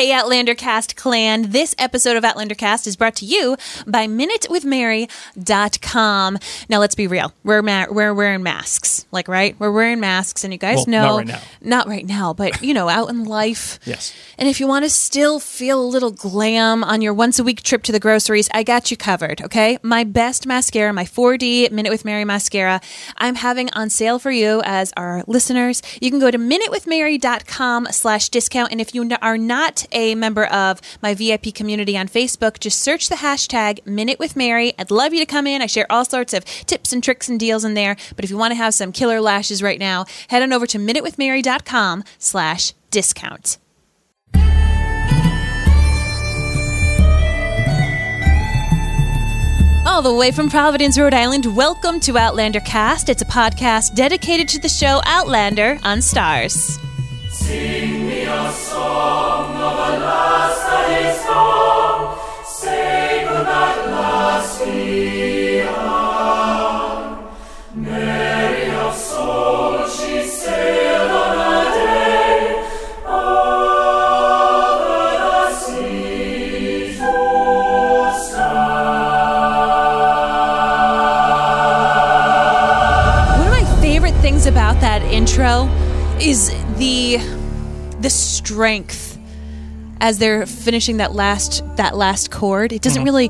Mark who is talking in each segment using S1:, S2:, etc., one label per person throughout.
S1: Hey, Outlander Cast clan. This episode of Outlander Cast is brought to you by MinuteWithMary.com. Now, let's be real. We're, ma- we're wearing masks. Like, right? We're wearing masks, and you guys
S2: Well,
S1: know.
S2: not right now.
S1: Not right now, but, you know, out in life.
S2: Yes.
S1: And if you want to still feel a little glam on your once a week trip to the groceries, I got you covered, okay? My best mascara, my 4D Minute with Mary mascara, I'm having on sale for you as our listeners. You can go to minutewithmary.com slash discount. And if you are not a member of my VIP community on Facebook, just search the hashtag Minute with Mary. I'd love you to come in. I share all sorts of tips and tricks and deals in there. But if you want to have some killer lashes right now, head on over to minutewithmary.com slash discount. All the way from Providence, Rhode Island, welcome to Outlander Cast. It's a podcast dedicated to the show Outlander on Starz. About that intro is the the strength as they're finishing that last that last chord. It doesn't mm-hmm. really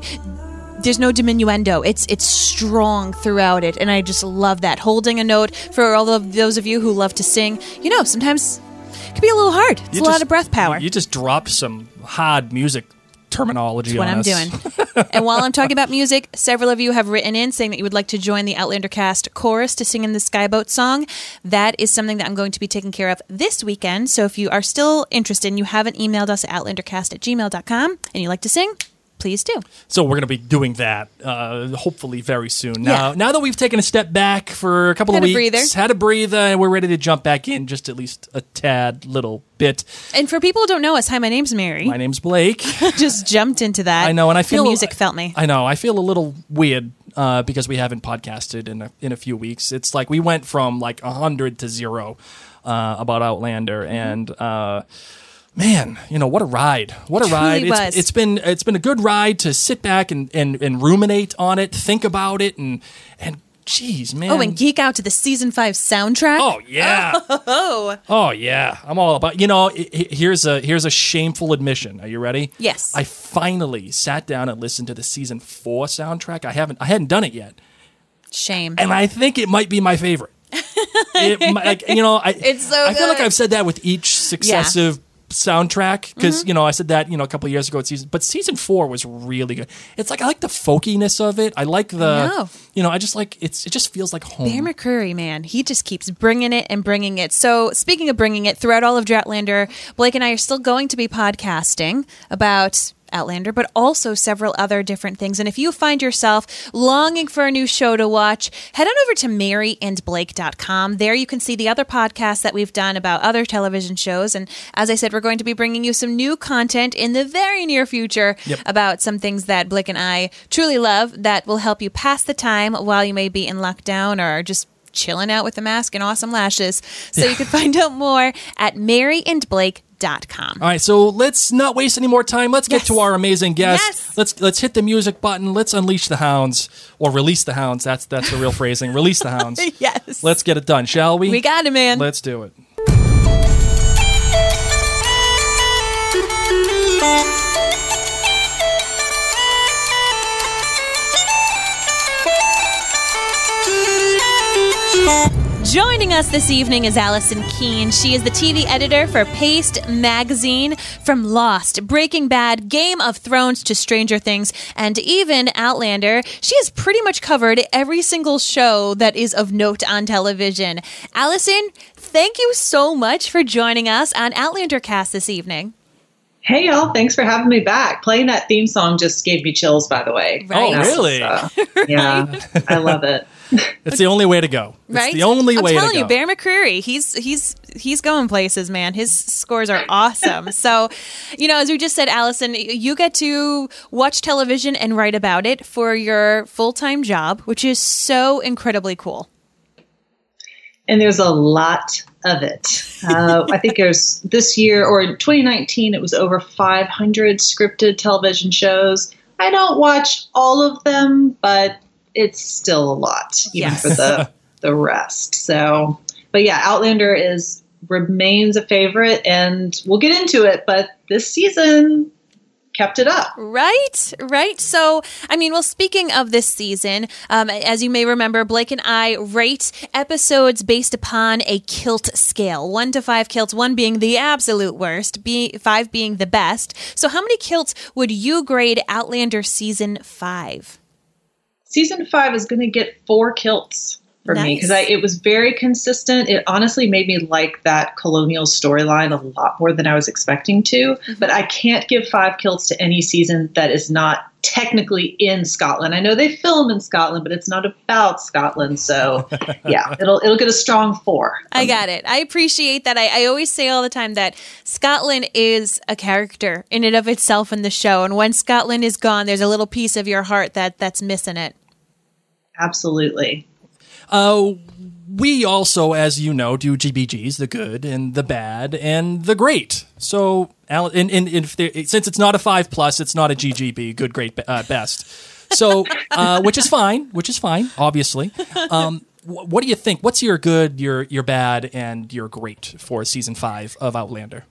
S1: there's no diminuendo. It's it's strong throughout it, and I just love that. Holding a note for all of those of you who love to sing, you know, sometimes it can be a little hard. It's
S2: You
S1: a lot of breath power.
S2: You just dropped some hard music terminology
S1: what
S2: on
S1: I'm
S2: us.
S1: doing. and while I'm talking about music, several of you have written in saying that you would like to join the Outlander cast chorus to sing in the Skye Boat song. That is something that I'm going to be taking care of this weekend. So if you are still interested and you haven't emailed us at outlandercast at gmail.com and you like to sing, please do.
S2: So we're going to be doing that uh, hopefully very soon. Now,
S1: Yeah.
S2: now that we've taken a step back for a couple
S1: Had
S2: of weeks,
S1: breather.
S2: had a breather, and we're ready to jump back in just at least a tad little bit.
S1: And for people who don't know us, hi, my name's Mary.
S2: My name's Blake.
S1: Just jumped into that.
S2: I know, and I feel
S1: the music felt me.
S2: I know. I feel a little weird uh, because we haven't podcasted in a, in a few weeks. It's like we went from like hundred to zero uh, about Outlander,
S1: Mm-hmm.
S2: and uh, man, you know what a ride! What a ride!
S1: was.
S2: It's, it's been it's been a good ride to sit back and, and, and ruminate on it, think about it, and and geez, man.
S1: oh, and geek out to the season five soundtrack.
S2: Oh yeah.
S1: Oh.
S2: Oh yeah, I'm all about. You know, here's a here's a shameful admission. Are you ready?
S1: Yes.
S2: I finally sat down and listened to the season four soundtrack. I haven't I hadn't done it yet,
S1: Shame.
S2: and I think it might be my favorite. it, like you know, I
S1: It's so
S2: I feel like. I've said that with each successive soundtrack because
S1: Mm-hmm.
S2: you know I said that you know a couple of years ago at season, but season four was really good. It's like I like the folkiness of it. I like the
S1: I know.
S2: you know I just like it's it just feels like home.
S1: Bear McCreary, man, he just keeps bringing it and bringing it. So, speaking of bringing it, throughout all of Droughtlander, Blake and I are still going to be podcasting about Outlander, but also several other different things. And if you find yourself longing for a new show to watch, head on over to maryandblake.com. There you can see the other podcasts that we've done about other television shows. And as I said, we're going to be bringing you some new content in the very near future
S2: Yep.
S1: about some things that Blake and I truly love that will help you pass the time while you may be in lockdown or just chilling out with a mask and awesome lashes. So you can find out more at maryandblake.com.
S2: All right, so let's not waste any more time. Let's get to our amazing guest.
S1: Yes.
S2: Let's let's hit the music button. Let's unleash the hounds or release the hounds. That's that's the real phrasing. Release the hounds.
S1: Yes.
S2: Let's get it done, shall we?
S1: We got it, man.
S2: Let's do it.
S1: Joining us this evening is Allison Keene. She is the TV editor for Paste Magazine. From Lost, Breaking Bad, Game of Thrones to Stranger Things, and even Outlander, she has pretty much covered every single show that is of note on television. Allison, thank you so much for joining us on Outlander Cast this evening.
S3: Hey y'all, thanks for having me back. Playing that theme song just gave me chills, by the way.
S1: Right.
S2: Oh, really?
S3: Uh, yeah, I love it.
S2: It's the only way to go. It's
S1: Right?
S2: the only way.
S1: I'm
S2: way
S1: telling
S2: to
S1: you,
S2: go.
S1: Bear McCreary, he's he's he's going places, man. His scores are awesome. so, you know, as we just said, Allison, you get to watch television and write about it for your full time job, which is so incredibly cool.
S3: And there's a lot of it. Uh, I think there's this year or in 2019, it was over 500 scripted television shows. I don't watch all of them, but it's still a lot, even
S1: Yes.
S3: for the the rest. So, but yeah, Outlander is remains a favorite, and we'll get into it. But this season kept it up.
S1: Right, right. So, I mean, well, speaking of this season, um, as you may remember, Blake and I rate episodes based upon a kilt scale one to five kilts, one being the absolute worst, be, five being the best. So, how many kilts would you grade Outlander season five?
S3: Season five is going to get four kilts for me because it was very consistent. It honestly made me like that colonial storyline a lot more than I was expecting to. Mm-hmm. But I can't give five kilts to any season that is not technically in Scotland. I know they film in Scotland, but it's not about Scotland. So yeah, it'll it'll get a strong four.
S1: I got it. I appreciate that. I, I always say all the time that Scotland is a character in and of itself in the show, and when Scotland is gone, there's a little piece of your heart that that's missing it.
S3: Absolutely.
S2: Uh, we also, as you know, do GBGs, the good and the bad and the great. So, and, and, there, since it's not a five plus, it's not a GGB, good, great, uh, best. So, uh, which is fine, which is fine, obviously. Um, wh- what do you think? What's your good, your your bad, and your great for season five of Outlander?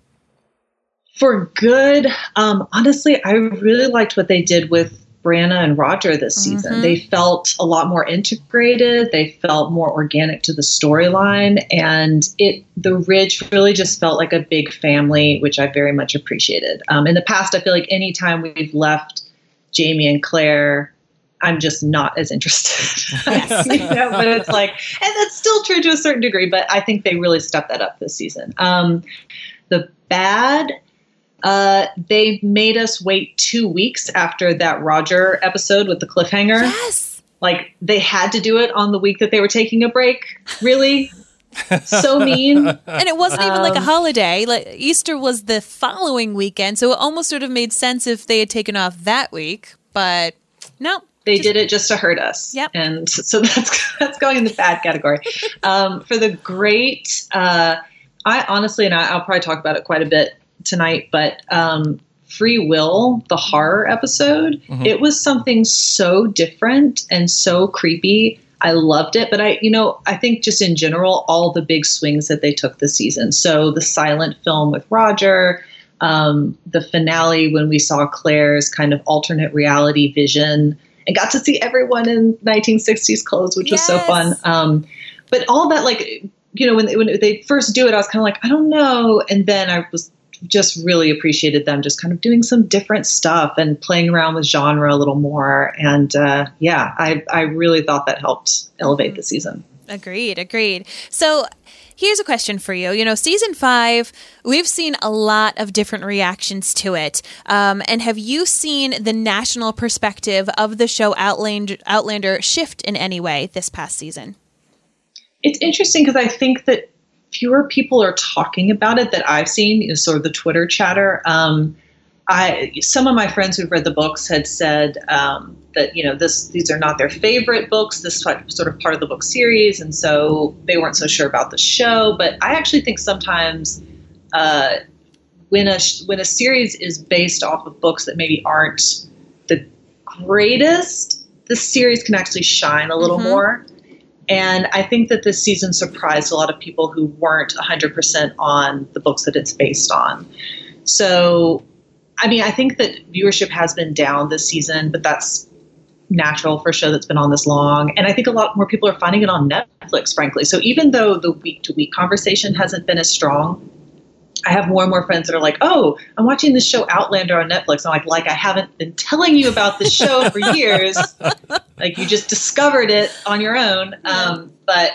S3: For good, um, honestly, I really liked what they did with Brianna and Roger this season. They felt a lot more integrated. They felt more organic to the storyline, and it the Ridge really just felt like a big family, which I very much appreciated. Um, in the past, I feel like anytime we've left Jamie and Claire. I'm just not as interested. You know, but it's like, and that's still true to a certain degree, but I think they really stepped that up this season. Um, the bad, uh, they made us wait two weeks after that Roger episode with the cliffhanger.
S1: Yes.
S3: Like they had to do it on the week that they were taking a break. Really? so mean.
S1: And it wasn't even like a holiday. Like Easter was the following weekend, so it almost would have made sense if they had taken off that week. But no,
S3: They did it just to hurt us.
S1: Yep.
S3: And so that's that's going in the bad category. Um, for the great, uh, I honestly, and I, I'll probably talk about it quite a bit tonight, but um, Free Will, the horror episode, it was something so different and so creepy. I loved it, but I, you know, I think just in general, all the big swings that they took this season. So the silent film with Roger, um, the finale when we saw Claire's kind of alternate reality vision and got to see everyone in 1960s clothes, which was so fun. Um, but all that, like, you know, when they, when they first do it, I was kind of like, I don't know. And then I was just really appreciated them just kind of doing some different stuff and playing around with genre a little more. And uh, yeah, I, I really thought that helped elevate the season.
S1: agreed, agreed. So here's a question for you. You know, season five, we've seen a lot of different reactions to it. Um, and have you seen the national perspective of the show Outlander, Outlander shift in any way this past season?
S3: It's interesting because I think that fewer people are talking about it that I've seen, you know, sort of the Twitter chatter. Um, I some of my friends who've read the books had said um, that you know this these are not their favorite books. This is sort of part of the book series, and so they weren't so sure about the show. But I actually think sometimes uh, when a when a series is based off of books that maybe aren't the greatest, the series can actually shine a little more. And I think that this season surprised a lot of people who weren't 100% on the books that it's based on. So, I mean, I think that viewership has been down this season, but that's natural for a show that's been on this long. And I think a lot more people are finding it on Netflix, frankly. So, even though the week to week conversation hasn't been as strong, I have more and more friends that are like, "Oh, I'm watching this show Outlander on Netflix." I'm like, "Like I haven't been telling you about this show for years. like you just discovered it on your own." Um, but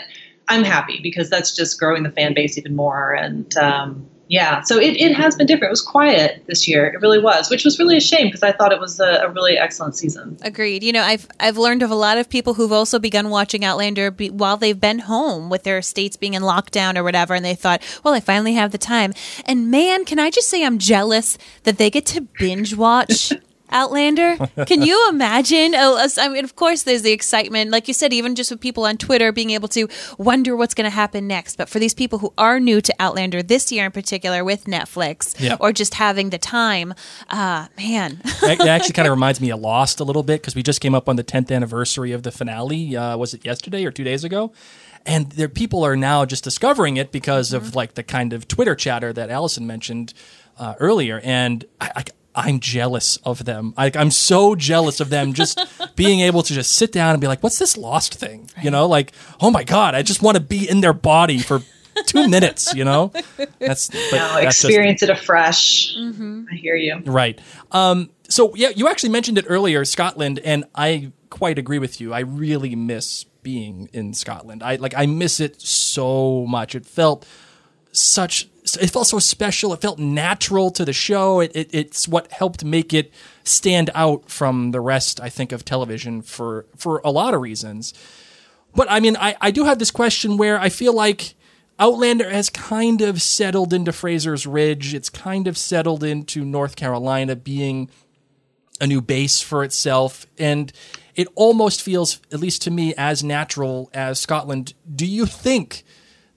S3: I'm happy because that's just growing the fan base even more. And um, yeah, so it, it has been different. It was quiet this year. It really was, which was really a shame because I thought it was a, a really excellent season.
S1: Agreed. You know, I've I've learned of a lot of people who've also begun watching Outlander be, while they've been home with their states being in lockdown or whatever, and they thought, "Well, I finally have the time." And man, can I just say I'm jealous that they get to binge watch Outlander. Can you imagine? Oh, I mean, of course, there's the excitement, like you said, even just with people on Twitter being able to wonder what's going to happen next. But for these people who are new to Outlander this year in particular with Netflix,
S2: Yeah.
S1: or just having the time, uh, man,
S2: it it actually kind of reminds me of Lost a little bit because we just came up on the 10th anniversary of the finale. Uh, was it yesterday or two days ago? And there, people are now just discovering it because of like the kind of Twitter chatter that Allison mentioned uh, earlier. And I, I, I'm jealous of them. I, I'm so jealous of them just being able to just sit down and be like, "What's this Lost thing?" You know, like, "Oh my god, I just want to be in their body for two minutes." You know, that's but
S3: No,
S2: that's just-
S3: experience it afresh. I hear you.
S2: Right. Um, so yeah, you actually mentioned it earlier, Scotland, and I quite agree with you. I really miss being in Scotland. I like I miss it so much. It felt such it felt so special. It felt natural to the show. It, it it's what helped make it stand out from the rest, I think, of television for for a lot of reasons. But I mean, I, I do have this question where I feel like Outlander has kind of settled into Fraser's Ridge. It's kind of settled into North Carolina being a new base for itself. And it almost feels, at least to me, as natural as Scotland. Do you think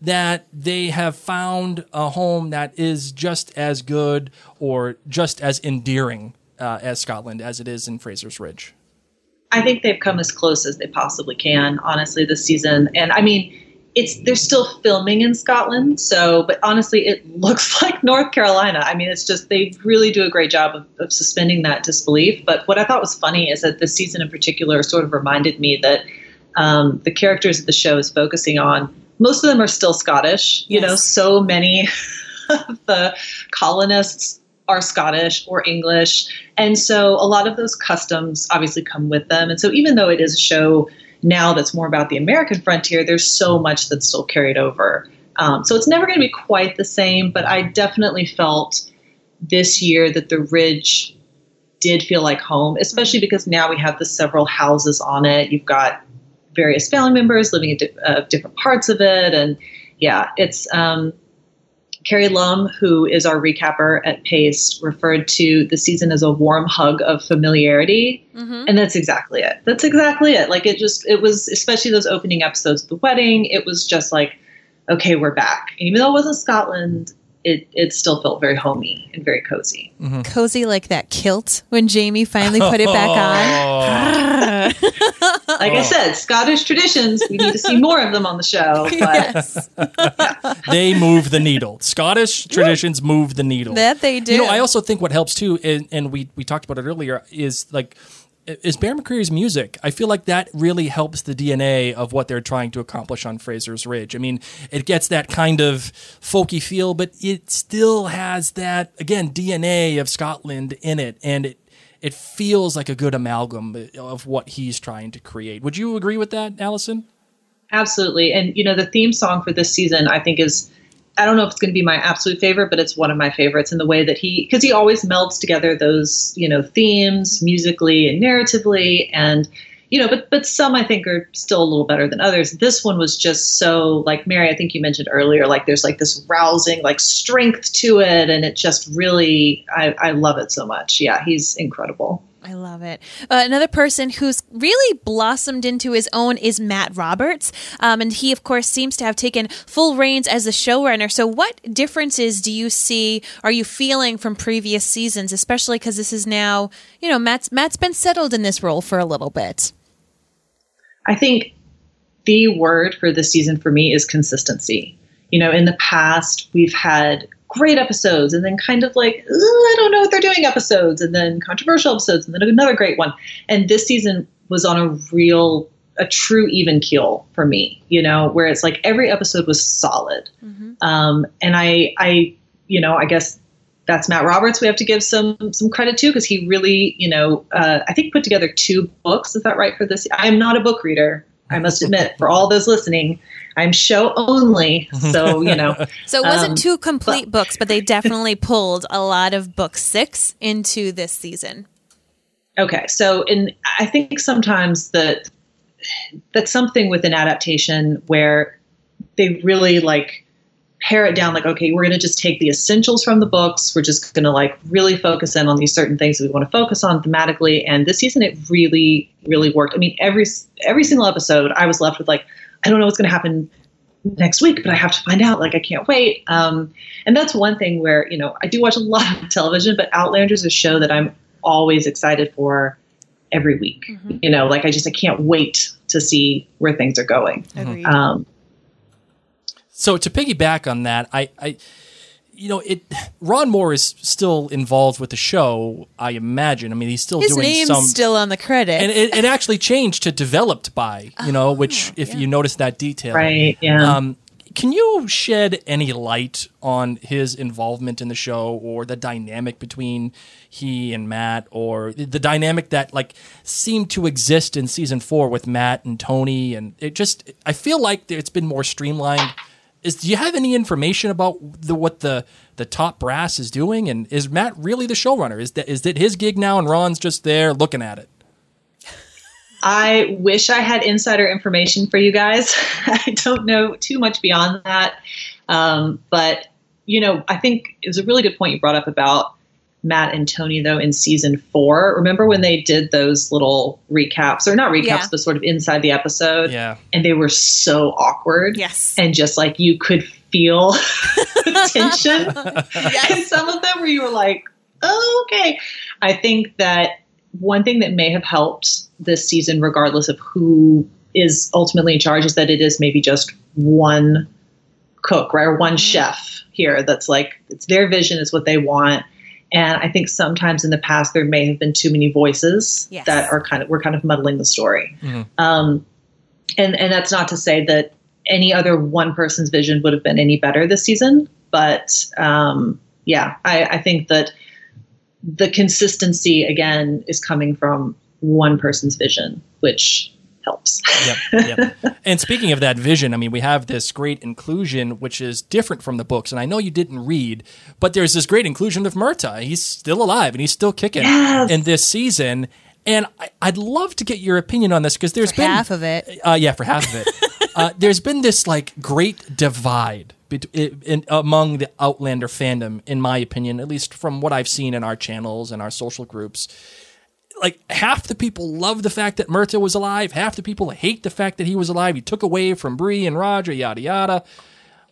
S2: that they have found a home that is just as good or just as endearing uh, as Scotland as it is in Fraser's Ridge?
S3: I think they've come as close as they possibly can, honestly, this season. And I mean, it's they're still filming in Scotland, so but honestly, it looks like North Carolina. I mean, it's just they really do a great job of, of suspending that disbelief. But what I thought was funny is that this season in particular sort of reminded me that um, the characters that the show is focusing on, most of them are still Scottish. You know, so many of the colonists are Scottish or English. And so a lot of those customs obviously come with them. And so even though it is a show now that's more about the American frontier, there's so much that's still carried over. Um, so it's never going to be quite the same, but I definitely felt this year that the Ridge did feel like home, especially because now we have the several houses on it. You've got various family members living in di- uh, different parts of it. And yeah, it's um, Carrie Lum, who is our recapper at Paste, referred to the season as a warm hug of familiarity. And that's exactly it. That's exactly it. Like it just, it was, especially those opening episodes of the wedding, it was just like, okay, we're back. And even though it wasn't Scotland, it, it still felt very homey and very cozy.
S1: cozy like that kilt when Jamie finally put it back on.
S3: Like I oh. said, Scottish traditions, we need to see more of them on the show. But
S1: Yes,
S2: they move the needle. Scottish traditions move the needle.
S1: that they do.
S2: You know, I also think what helps too, and, and we we talked about it earlier, is like is Bear McCreary's music. I feel like that really helps the DNA of what they're trying to accomplish on Fraser's Ridge. I mean, it gets that kind of folky feel, but it still has that again DNA of Scotland in it, and it it feels like a good amalgam of what he's trying to create. Would you agree with that, Allison?
S3: Absolutely. And, you know, the theme song for this season, I think, is I don't know if it's going to be my absolute favorite, but it's one of my favorites in the way that he, because he always melds together those, you know, themes musically and narratively. And, you know, but, but some I think are still a little better than others. This one was just so, like Mary, I think you mentioned earlier, like there's like this rousing, like strength to it. And it just really, I, I love it so much. Yeah, he's incredible.
S1: I love it. Uh, another person who's really blossomed into his own is Matt Roberts. Um, and he, of course, seems to have taken full reins as the showrunner. So, what differences do you see, are you feeling from previous seasons, especially because this is now, you know, Matt's, Matt's been settled in this role for a little bit?
S3: I think the word for this season for me is consistency. You know, in the past, we've had great episodes and then kind of like, I don't know what they're doing episodes, and then controversial episodes, and then another great one. And this season was on a real, a true even keel for me, you know, where it's like every episode was solid. Um, and I, I, you know, I guess that's Matt Roberts. We have to give some some credit to because he really, you know, uh, I think put together two books. Is that right for this? I am not a book reader. I must admit, for all those listening, I'm show only. So you know,
S1: So, it wasn't
S3: Um,
S1: two complete books, but they definitely pulled a lot of book six into this season.
S3: Okay, so in I think sometimes that that's something with an adaptation where they really like pare it down like okay we're going to just take the essentials from the books. We're just going to like really focus in on these certain things that we want to focus on thematically. And this season it really really worked. I mean every every single episode i was left with like i don't know what's going to happen next week but i have to find out. Like i can't wait. Um, and that's one thing where you know i do watch a lot of television but outlander is a show that i'm always excited for every week. Mm-hmm. you know like i just i can't wait to see where things are going. Um,
S2: so to piggyback on that, I, I, you know, it. Ron Moore is still involved with the show. I imagine. I mean, he's still
S1: His
S2: doing
S1: name's
S2: some.
S1: still on the credit,
S2: and it, it actually changed to developed by. You know, which if
S1: yeah.
S2: you notice that detail,
S3: right? Yeah.
S2: Um, can you shed any light on his involvement in the show or the dynamic between he and Matt or the dynamic that like seemed to exist in season 4 with Matt and Toni and it just I feel like it's been more streamlined is do you have any information about the what the the top brass is doing and is Matt really the showrunner is that is that his gig now and Ron's just there looking at it
S3: I wish I had insider information for you guys. I don't know too much beyond that. Um, but, you know, I think it was a really good point you brought up about Matt and Toni, though, in season four. Remember when they did those little recaps, or not recaps, yeah. but sort of inside the episode?
S2: Yeah.
S3: And they were so awkward.
S1: Yes.
S3: And just like you could feel the tension yes. in some of them where you were like, oh, okay. I think that one thing that may have helped this season, regardless of who is ultimately in charge, is that it is maybe just one cook, right? Or one mm-hmm. chef here that's like, it's their vision, is what they want and I think sometimes in the past there may have been too many voices yes. that are kind of we're kind of muddling the story. Mm-hmm. Um, and and that's not to say that any other one person's vision would have been any better this season, but um, yeah, I, I think that the consistency again is coming from one person's vision, which helps.
S2: yep, yep. And speaking of that vision, I mean, we have this great inclusion, which is different from the books. And I know you didn't read, but there's this great inclusion of Murtagh. He's still alive and he's still kicking
S3: yes.
S2: in this season. And I, would love to get your opinion on this because there's
S1: for
S2: been
S1: half of it.
S2: Uh, yeah, for half of it. uh, there's been this like great divide in, in, among the Outlander fandom, in my opinion, at least from what I've seen in our channels and our social groups like half the people love the fact that Murtagh was alive, half the people hate the fact that he was alive. He took away from Bree and Roger, yada yada.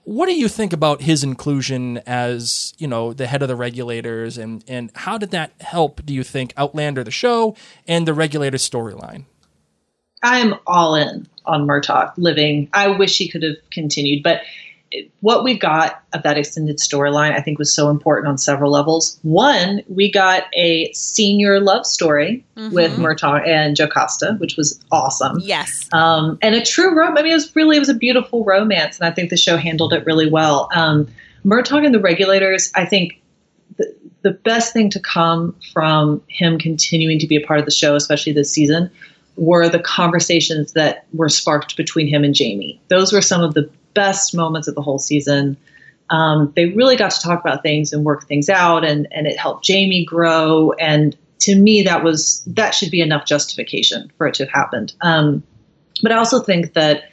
S2: What do you think about his inclusion as, you know, the head of the regulators and and how did that help, do you think, Outlander the show and the regulator storyline?
S3: I'm all in on Murtagh living. I wish he could have continued, but what we got of that extended storyline, I think, was so important on several levels. One, we got a senior love story mm-hmm. with Murtagh and Jocasta, which was awesome.
S1: Yes,
S3: um, and a true romance. I mean, it was really it was a beautiful romance, and I think the show handled it really well. Um, Murtagh and the regulators, I think. The, the best thing to come from him continuing to be a part of the show, especially this season, were the conversations that were sparked between him and Jamie. Those were some of the best moments of the whole season. Um, they really got to talk about things and work things out, and and it helped Jamie grow. And to me, that was that should be enough justification for it to have happened. Um, but I also think that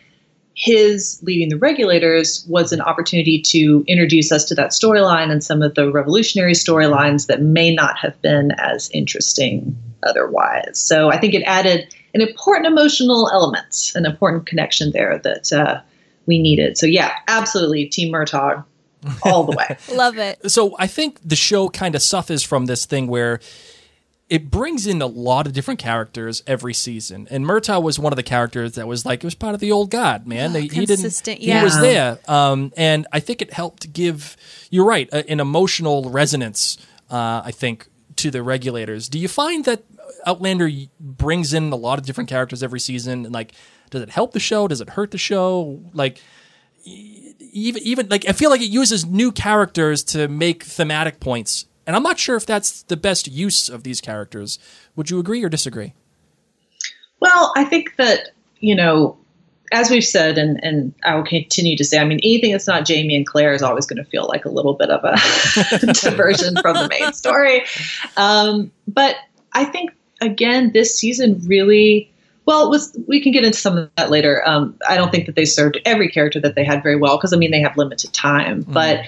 S3: his leading the regulators was an opportunity to introduce us to that storyline and some of the revolutionary storylines that may not have been as interesting otherwise. So I think it added an important emotional element, an important connection there that uh, we needed. So yeah, absolutely, Team Murtagh all the way.
S1: Love it.
S2: So I think the show kind of suffers from this thing where it brings in a lot of different characters every season. And Murtagh was one of the characters that was like it was part of the old god, man.
S1: Oh,
S2: he
S1: didn't
S2: yeah. he was there. Um, and I think it helped give you're right, a, an emotional resonance uh, I think to the regulators. Do you find that Outlander brings in a lot of different characters every season and like does it help the show? Does it hurt the show? Like even even like I feel like it uses new characters to make thematic points, and I'm not sure if that's the best use of these characters. Would you agree or disagree?
S3: Well, I think that you know, as we've said, and and I will continue to say, I mean, anything that's not Jamie and Claire is always going to feel like a little bit of a diversion from the main story. Um, but I think again, this season really Well, was, we can get into some of that later. Um, I don't think that they served every character that they had very well because I mean they have limited time. Mm. But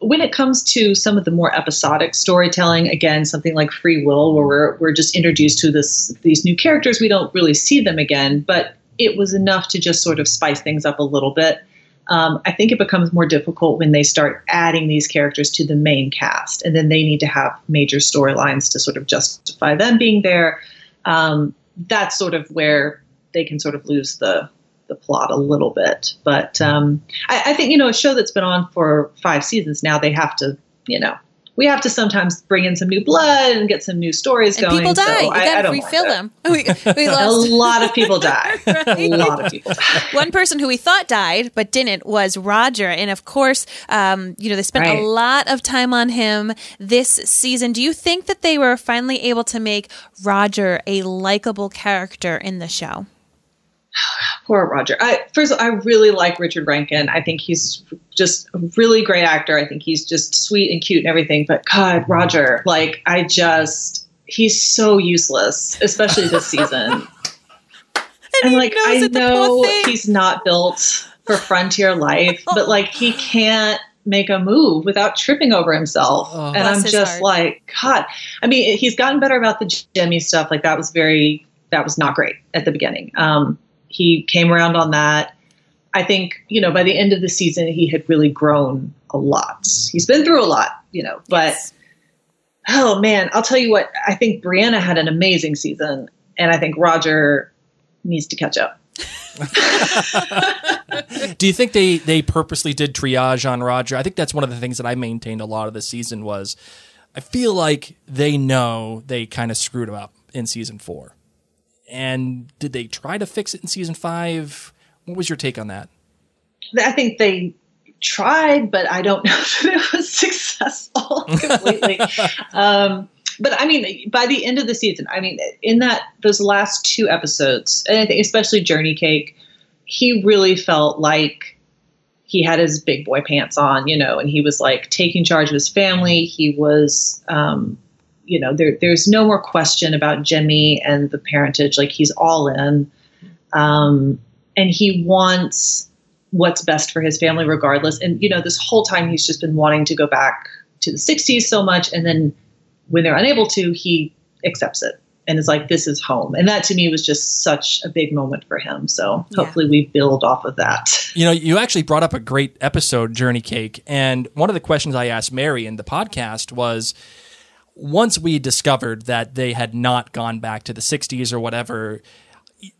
S3: when it comes to some of the more episodic storytelling, again, something like Free Will, where we're we're just introduced to this these new characters, we don't really see them again, but it was enough to just sort of spice things up a little bit. Um, I think it becomes more difficult when they start adding these characters to the main cast, and then they need to have major storylines to sort of justify them being there. Um, that's sort of where they can sort of lose the the plot a little bit. But um, I, I, think you know a show that's been on for five seasons now, they have to you know we have to sometimes bring in some new blood and get some new stories
S1: and
S3: going.
S1: People die. So you got to refill them. We,
S3: we lost. a lot of people die. right? A lot of people. Die.
S1: One person who we thought died but didn't was Roger, and of course, um, you know they spent right. a lot of time on him this season. Do you think that they were finally able to make Roger a likable character in the show?
S3: Poor Roger. I, first, all, I really like Richard Rankin. I think he's just a really great actor. I think he's just sweet and cute and everything. But God, Roger, like I just, he's so useless, especially this season. and, and like I know he's not built for frontier life, but like he can't make a move without tripping over himself. Oh, and I'm just heart. like, God. I mean, he's gotten better about the Jimmy stuff. Like that was very, that was not great at the beginning. Um, he came around on that. I think, you know, by the end of the season, he had really grown a lot. He's been through a lot, you know, but yes. oh man, I'll tell you what, I think Brianna had an amazing season, and I think Roger needs to catch up.
S2: Do you think they they purposely did triage on Roger? I think that's one of the things that I maintained a lot of the season was I feel like they know they kind of screwed him up in season 4. And did they try to fix it in season five? What was your take on that?
S3: I think they tried, but I don't know if it was successful completely. um, but I mean, by the end of the season, I mean, in that those last two episodes, and I think especially Journey Cake, he really felt like he had his big boy pants on, you know, and he was like taking charge of his family. He was um, you know, there, there's no more question about Jemmy and the parentage. Like he's all in. Um, and he wants what's best for his family regardless. And, you know, this whole time he's just been wanting to go back to the 60s so much. And then when they're unable to, he accepts it and is like, this is home. And that to me was just such a big moment for him. So hopefully yeah. we build off of that.
S2: You know, you actually brought up a great episode, Journey Cake. And one of the questions I asked Mary in the podcast was, once we discovered that they had not gone back to the 60s or whatever,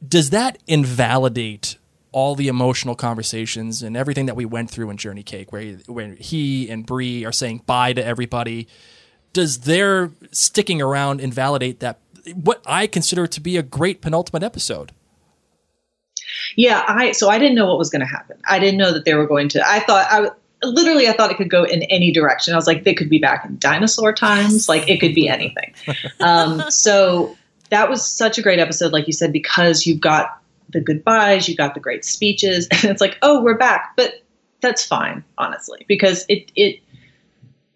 S2: does that invalidate all the emotional conversations and everything that we went through in Journey Cake, where when he and Bree are saying bye to everybody? Does their sticking around invalidate that? What I consider to be a great penultimate episode.
S3: Yeah, I so I didn't know what was going to happen. I didn't know that they were going to. I thought I literally I thought it could go in any direction. I was like, they could be back in dinosaur times. Like it could be anything. um, so that was such a great episode, like you said, because you've got the goodbyes, you've got the great speeches, and it's like, oh, we're back. But that's fine, honestly, because it it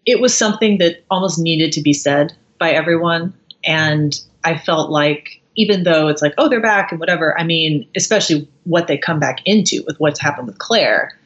S3: it was something that almost needed to be said by everyone. And I felt like even though it's like, oh, they're back and whatever, I mean, especially what they come back into with what's happened with Claire,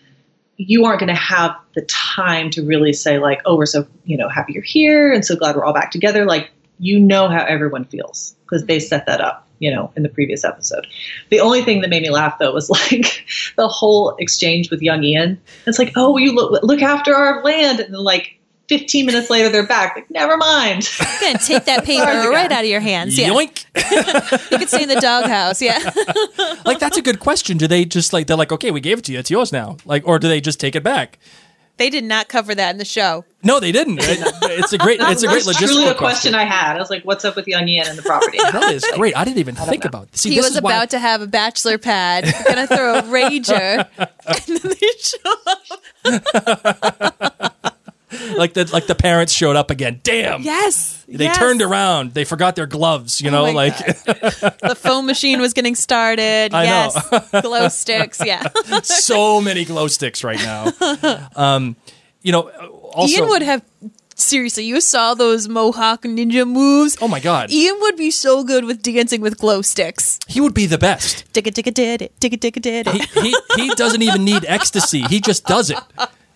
S3: you aren't going to have the time to really say like, oh, we're so you know happy you're here and so glad we're all back together. Like you know how everyone feels because they mm-hmm. set that up, you know, in the previous episode. The only thing that made me laugh though was like the whole exchange with young Ian. It's like, oh, you look look after our land, and then like 15 minutes later, they're back. Like, never mind.
S1: You're going to take that paper right out of your hands. Yeah.
S2: Yoink.
S1: you could stay in the doghouse. Yeah.
S2: like, that's a good question. Do they just like, they're like, okay, we gave it to you. It's yours now. Like, or do they just take it back?
S1: They did not cover that in the show.
S2: No, they didn't. It's a great, it's a great logistical
S3: truly a
S2: question.
S3: question I had. I was like, "What's up with Young Ian and the property?"
S2: that is great. I didn't even I think about. This.
S1: See, he this was about why... to have a bachelor pad, gonna throw a rager, and then they show up.
S2: like the like the parents showed up again. Damn.
S1: Yes.
S2: They
S1: yes.
S2: turned around. They forgot their gloves. You oh know, like
S1: the foam machine was getting started. I yes. Glow sticks. Yeah.
S2: so many glow sticks right now. Um, you know, also,
S1: Ian would have seriously, you saw those Mohawk ninja moves.
S2: Oh my god.
S1: Ian would be so good with dancing with glow sticks.
S2: He would be the best.
S1: Digga digga did it. Digga digga did
S2: He,
S1: it.
S2: he, he doesn't even need ecstasy. He just does it.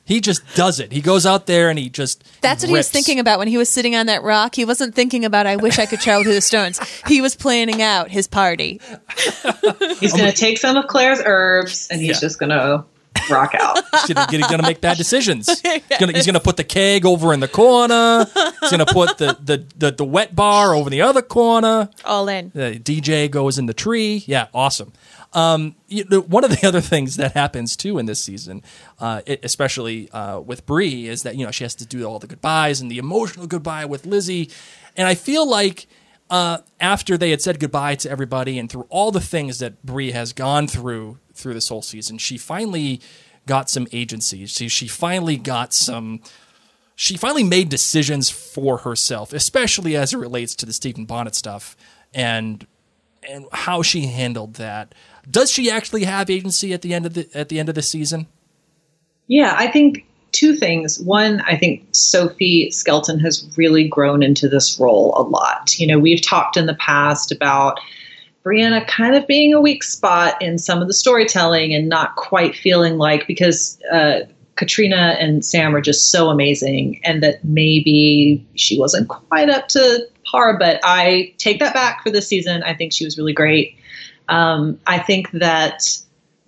S2: He just does it. He goes out there and he just.
S1: That's what he was thinking about when he was sitting on that rock. He wasn't thinking about, I wish I could travel to the stones. He was planning out his party.
S3: He's going to take some of Claire's herbs and he's
S2: Yeah.
S3: just going to rock out.
S2: He's gonna, make bad decisions. He's, gonna, he's gonna put the keg over in the corner. He's gonna put the, the, the, the wet bar over in the other corner.
S1: All in.
S2: The DJ goes in the tree. Yeah, awesome. Um, you one of the other things that happens too in this season, uh, it, especially uh, with Bree, is that you know she has to do all the goodbyes and the emotional goodbye with Lizzie, and I feel like uh, after they had said goodbye to everybody and through all the things that Bree has gone through through this whole season, she finally got some agency. She she finally got some she finally made decisions for herself, especially as it relates to the Stephen Bonnet stuff and and how she handled that. Does she actually have agency at the end of the at the end of the season?
S3: Yeah, I think two things. One, I think Sophie Skelton has really grown into this role a lot. You know, we've talked in the past about Brianna kind of being a weak spot in some of the storytelling and not quite feeling like because uh, Caitriona and Sam are just so amazing, and that maybe she wasn't quite up to par. But I take that back for this season. I think she was really great. Um, I think that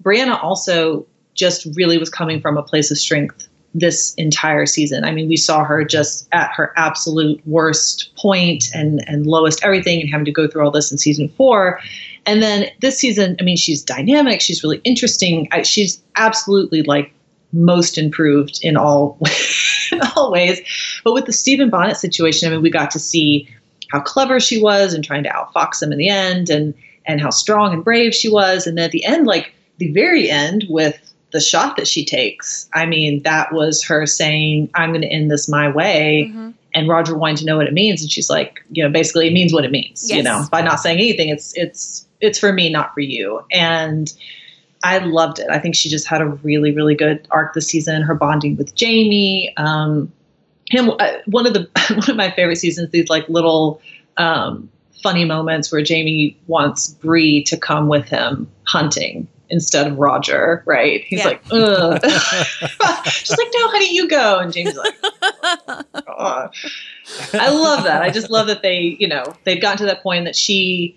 S3: Brianna also just really was coming from a place of strength this entire season. I mean, we saw her just at her absolute worst point and and lowest everything, and having to go through all this in season four. And then this season, I mean, she's dynamic. She's really interesting. I, she's absolutely like most improved in all in all ways. But with the Stephen Bonnet situation, I mean, we got to see how clever she was and trying to outfox him in the end, and and how strong and brave she was. And then at the end, like the very end, with the shot that she takes, I mean, that was her saying, "I'm going to end this my way." And Roger wanting to know what it means, and she's like, you know, basically, it means what it means. You know, by not saying anything, it's it's it's for me, not for you. And I loved it. I think she just had a really, really good arc this season. Her bonding with Jamie, um, him. Uh, one of the one of my favorite seasons. These like little um, funny moments where Jamie wants Bree to come with him hunting instead of Roger. Right? He's
S1: Yeah.
S3: like, Ugh. she's like, no, honey, you go. And Jamie's like, "Ugh." I love that. I just love that they, you know, they've gotten to that point that she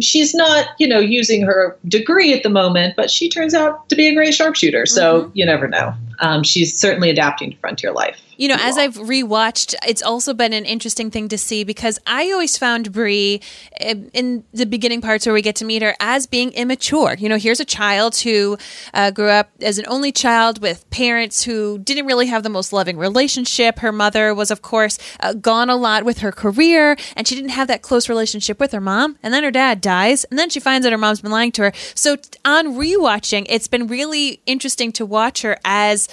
S3: she's not, you know, using her degree at the moment, but she turns out to be a great sharpshooter. So you never know. Um, she's certainly adapting to frontier life.
S1: You know, as I've rewatched, it's also been an interesting thing to see because I always found Bree eh, in the beginning parts where we get to meet her as being immature. You know, here's a child who uh, grew up as an only child with parents who didn't really have the most loving relationship. Her mother was, of course, uh, gone a lot with her career, and she didn't have that close relationship with her mom. And then her dad dies, and then she finds out her mom's been lying to her. So on rewatching, it's been really interesting to watch her as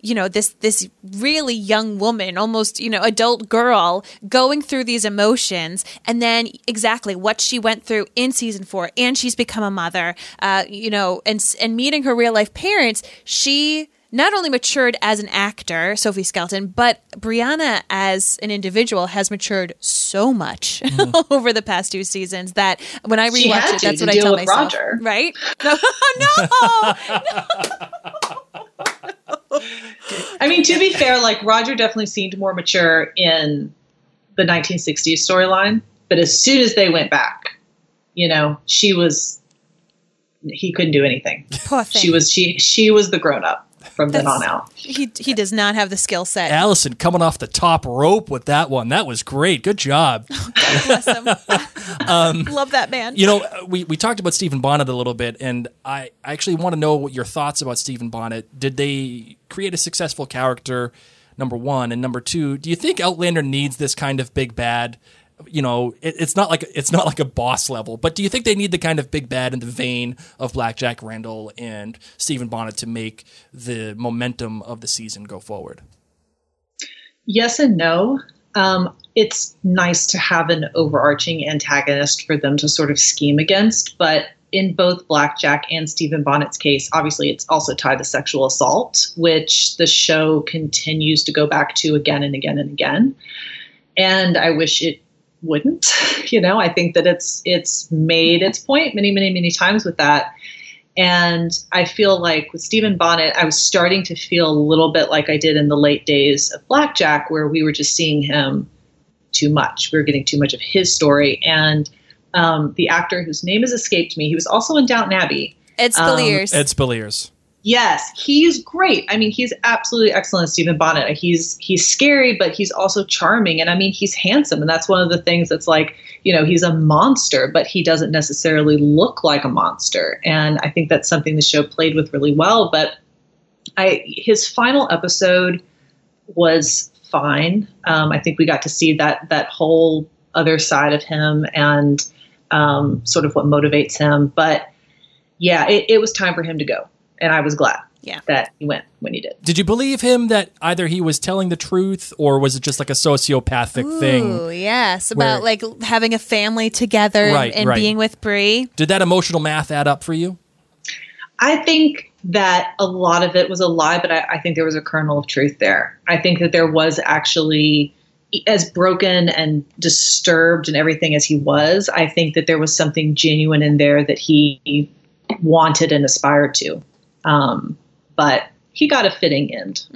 S1: you know this this really young woman almost you know adult girl going through these emotions and then exactly what she went through in season four and she's become a mother uh, you know and and meeting her real life parents she not only matured as an actor, Sophie Skelton, but Brianna as an individual has matured so much over the past two seasons that when I
S3: She
S1: rewatch it, that's
S3: to
S1: what I tell
S3: with
S1: myself.
S3: Roger.
S1: Right? No, no,
S3: I mean, to be fair, like Roger definitely seemed more mature in the 1960s storyline, but as soon as they went back, you know, she was he couldn't do anything.
S1: poor thing.
S3: She was she she was the grown up from then on out.
S1: he he does not have the skill set.
S2: Allison coming off the top rope with that one. That was great. Good job.
S1: Bless him. Um, Love that man.
S2: You know, we, we talked about Stephen Bonnet a little bit, and I I actually want to know what your thoughts about Stephen Bonnet. Did they create a successful character? Number one, and number two, do you think Outlander needs this kind of big bad? You know, it, it's not like it's not like a boss level, but do you think they need the kind of big bad in the vein of Blackjack Randall and Stephen Bonnet to make the momentum of the season go forward?
S3: Yes and no. Um, it's nice to have an overarching antagonist for them to sort of scheme against, but in both Blackjack and Stephen Bonnet's case, obviously it's also tied to sexual assault, which the show continues to go back to again and again and again. And I wish it wouldn't. You know, I think that it's it's made its point many, many, many times with that. And I feel like with Stephen Bonnet, I was starting to feel a little bit like I did in the late days of Blackjack, where we were just seeing him too much. We were getting too much of his story. And um, the actor whose name has escaped me, he was also in Downton Abbey.
S1: Ed Speleers.
S2: Ed Speleers.
S3: Yes, he's great. I mean, he's absolutely excellent, Stephen Bonnet. He's he's scary, but he's also charming, and I mean, he's handsome, and that's one of the things that's like, you know, he's a monster, but he doesn't necessarily look like a monster, and I think that's something the show played with really well. But I his final episode was fine. Um, I think we got to see that that whole other side of him and um, sort of what motivates him, but yeah, it, it was time for him to go and I was glad
S1: Yeah.
S3: that he went when he did.
S2: Did you believe him that either he was telling the truth or was it just like a sociopathic thing?
S1: Ooh, yes, about
S2: where-
S1: like having a family together and-
S2: Right,
S1: and
S2: right.
S1: being with Bree.
S2: Did that emotional math add up for you?
S3: I think that a lot of it was a lie, but I, I think there was a kernel of truth there. I think that there was actually, as broken and disturbed and everything as he was, I think that there was something genuine in there that he wanted and aspired to. Um, but he got a fitting end.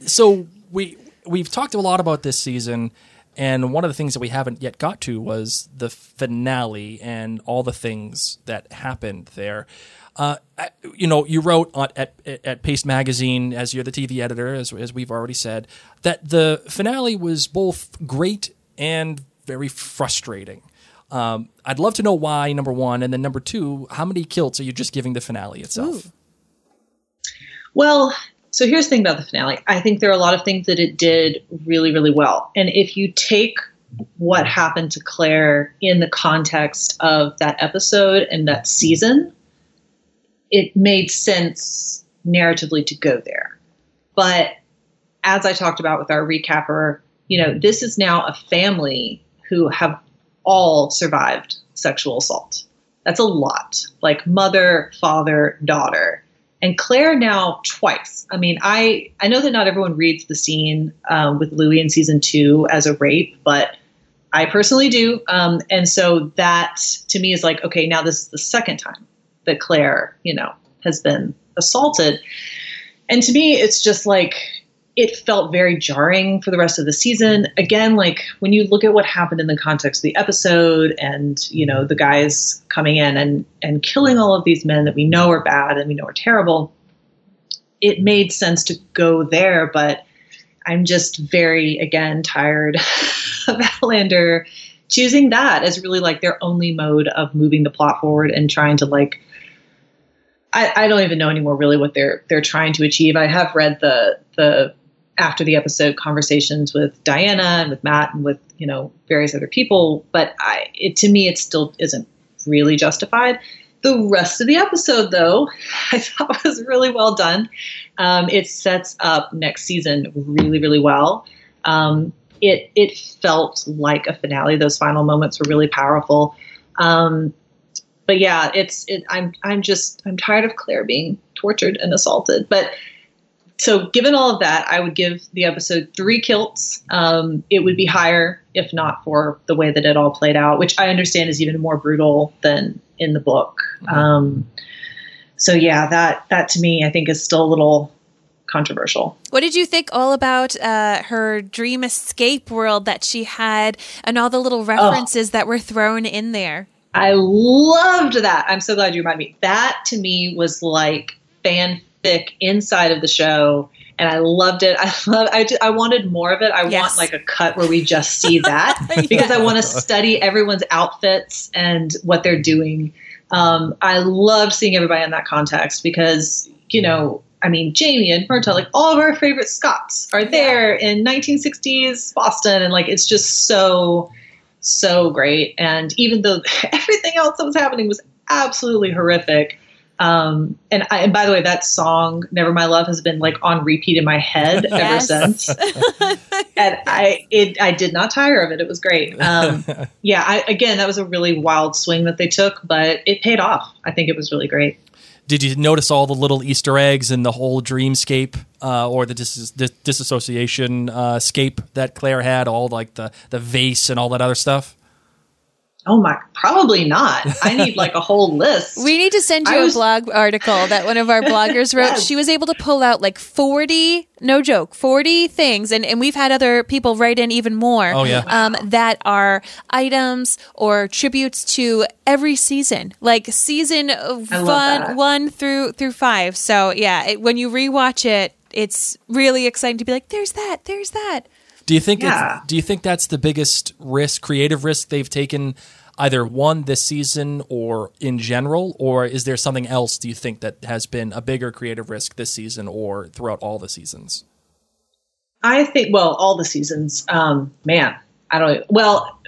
S2: so we we've talked a lot about this season and one of the things that we haven't yet got to was the finale and all the things that happened there. Uh, you know you wrote on, at, at paste magazine as you're the tv editor as, as we've already said that the finale was both great and very frustrating um, i'd love to know why number one and then number two how many kilts are you just giving the finale itself
S3: Well, so here's the thing about the finale. I think there are a lot of things that it did really, really well. And if you take what happened to Claire in the context of that episode and that season, it made sense narratively to go there. But as I talked about with our recapper, you know, this is now a family who have all survived sexual assault. That's a lot. Like mother, father, daughter. And Claire now twice. I mean, I I know that not everyone reads the scene um, with Louis in season two as a rape, but I personally do. Um, and so that to me is like, okay, now this is the second time that Claire, you know, has been assaulted. And to me, it's just like it felt very jarring for the rest of the season. Again, like when you look at what happened in the context of the episode and, you know, the guys coming in and and killing all of these men that we know are bad and we know are terrible, it made sense to go there, but I'm just very again tired of Outlander choosing that as really like their only mode of moving the plot forward and trying to like I, I don't even know anymore really what they're they're trying to achieve. I have read the the after the episode conversations with Diana and with Matt and with you know various other people, but I it to me it still isn't really justified. The rest of the episode, though, I thought was really well done. Um, it sets up next season really, really well. Um, it it felt like a finale. Those final moments were really powerful. Um, but yeah, it's it. I'm I'm just I'm tired of Claire being tortured and assaulted. But so given all of that, I would give the episode three kilts. Um, it would be higher if not for the way that it all played out, which I understand is even more brutal than in the book. Um, so yeah, that that to me I think is still a little controversial.
S1: What did you think all about uh, her dream escape world that she had and all the little references that were thrown in there?
S3: I loved that. I'm so glad you reminded me. That to me was like fanfic inside of the show. And I loved it. I love. I, I wanted more of it. I
S1: Yes.
S3: want like a cut where we just see that because I want to study everyone's outfits and what they're doing. Um, I love seeing everybody in that context because you know, I mean, Jamie and Murtagh, like all of our favorite Scots are there in 1960s Boston, and like it's just so so great. And even though everything else that was happening was absolutely horrific, Um, and, I, and by the way, that song "Never My Love" has been like on repeat in my head ever since. and I it I did not tire of it. It was great. Um, yeah, I, again, that was a really wild swing that they took, but it paid off. I think it was really great.
S2: Did you notice all the little Easter eggs and the whole dreamscape uh, or the dis- dis- disassociation uh, scape that Claire had? All like the the vase and all that other stuff.
S3: Oh my, probably not. I need like a whole list.
S1: We need to send you
S3: was-
S1: a blog article that one of our bloggers wrote.
S3: Yes.
S1: She was able to pull out like 40, no joke, 40 things. And, and we've had other people write in even more.
S2: Oh, yeah.
S1: Um, that are items or tributes to every season, like season of
S3: I love
S1: one, one through, through five. So yeah, it, when you rewatch it, it's really exciting to be like, there's that, there's that.
S2: Do you think?
S3: Yeah.
S2: It's, do you think that's the biggest risk, creative risk they've taken, either one this season or in general, or is there something else? Do you think that has been a bigger creative risk this season or throughout all the seasons?
S3: I think, well, all the seasons, um, man, I don't, well,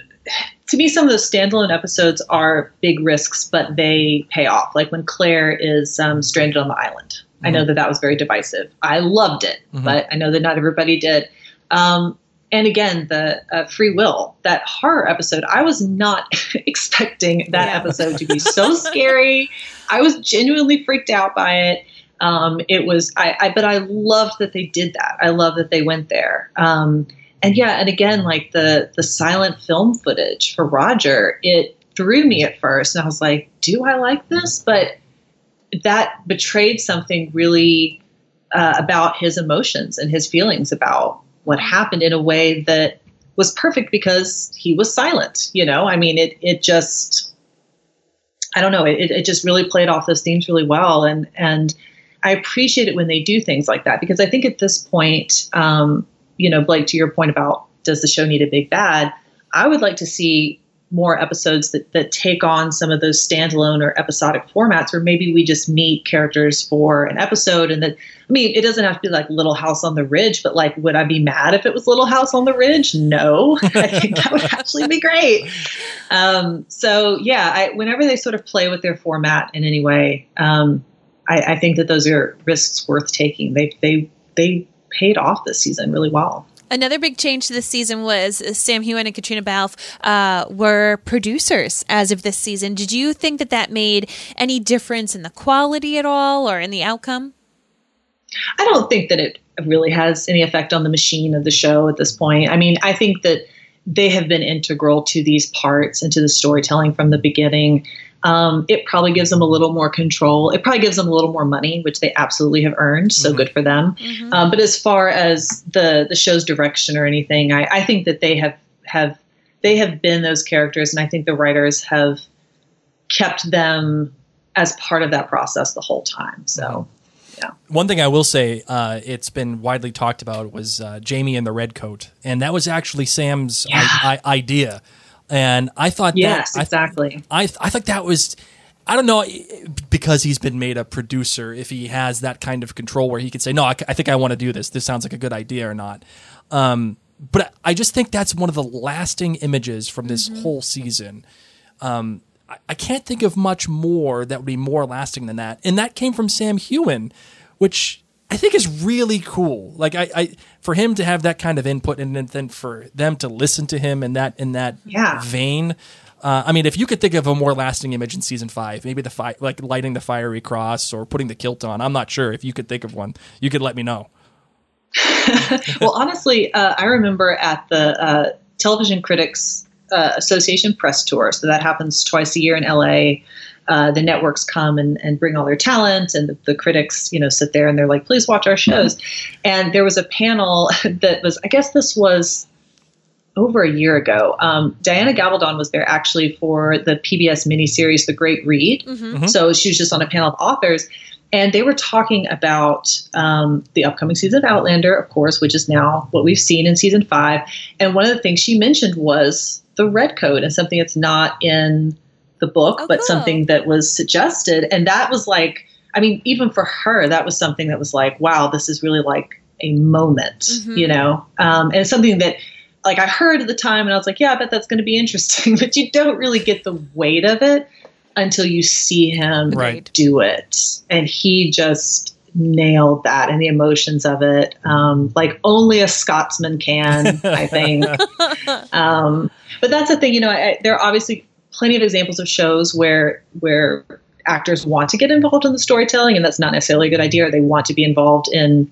S3: to me, some of those standalone episodes are big risks, but they pay off. Like when Claire is um, stranded on the island. I know that that was very divisive. I loved it, but I know that not everybody did. Um, and again, the uh, free will, that horror episode, I was not expecting that
S1: Yeah.
S3: episode to be so scary. I was genuinely freaked out by it. Um, it was, I, I, but I loved that they did that. I love that they went there. Um, and yeah, and again, like the the silent film footage for Roger, it threw me at first, and I was like, "Do I like this?" But that betrayed something really uh, about his emotions and his feelings about what happened in a way that was perfect because he was silent. You know, I mean, it it just, I don't know, it it just really played off those themes really well, and and I appreciate it when they do things like that because I think at this point, um, you know, Blake, to your point about does the show need a big bad? I would like to see more episodes that, that take on some of those standalone or episodic formats where maybe we just meet characters for an episode and that I mean it doesn't have to be like Little House on the Ridge, but like would I be mad if it was Little House on the Ridge? No. I think that would actually be great. Um, so yeah, I, whenever they sort of play with their format in any way, um, I, I think that those are risks worth taking. They they they paid off this season really well.
S1: Another big change to this season was uh, Sam Heughan and Caitriona Balfe uh, were producers as of this season. Did you think that that made any difference in the quality at all or in the outcome?
S3: I don't think that it really has any effect on the machine of the show at this point. I mean, I think that they have been integral to these parts and to the storytelling from the beginning. Um, it probably gives them a little more control. It probably gives them a little more money, which they absolutely have earned. So good for them. Um, but as far as the the show's direction or anything, I, I think that they have have they have been those characters, and I think the writers have kept them as part of that process the whole time. So. Yeah.
S2: One thing I will say, uh, it's been widely talked about was uh, Jamie in the red coat, and that was actually Sam's I- I- idea. And I thought,
S3: Yes,
S2: that, I-
S3: exactly.
S2: I I think that was. I don't know because he's been made a producer if he has that kind of control where he could say no I, I think I want to do this this sounds like a good idea or not um, but I just think that's one of the lasting images from this whole season um, I, I can't think of much more that would be more lasting than that and that came from Sam Heughan which I think is really cool like I, I for him to have that kind of input and then- for them to listen to him in that in that
S3: Yeah.
S2: vein uh, I mean, if you could think of a more lasting image in season five, maybe the fi- like lighting the fiery cross or putting the kilt on. I'm not sure if you could think of one. You could let me know.
S3: well, honestly, uh, I remember at the uh, Television Critics uh, Association press tour. So that happens twice a year in LA. Uh, the networks come and, and bring all their talent, and the, the critics, you know, sit there and they're like, "Please watch our shows." And there was a panel that was, I guess, this was over a year ago. Um, Diana Gabaldon was there actually for the PBS miniseries The Great Read. So she was just on a panel of authors, and they were talking about um, the upcoming season of Outlander, of course, which is now what we've seen in season five. And one of the things she mentioned was the red coat and something that's not in the book,
S1: Oh,
S3: but
S1: cool.
S3: something that was suggested. And that was like, I mean, even for her, that was something that was like, wow, this is really like a moment,
S1: Mhm.
S3: you know? Um, and something that, like, I heard at the time and I was like, yeah, I bet that's going to be interesting, but you don't really get the weight of it until you see him
S2: Right.
S3: do it. And he just nailed that and the emotions of it. Um, like only a Scotsman can, I think. um, but that's the thing, you know, I, there are obviously plenty of examples of shows where where actors want to get involved in the storytelling, and that's not necessarily a good idea. Or they want to be involved in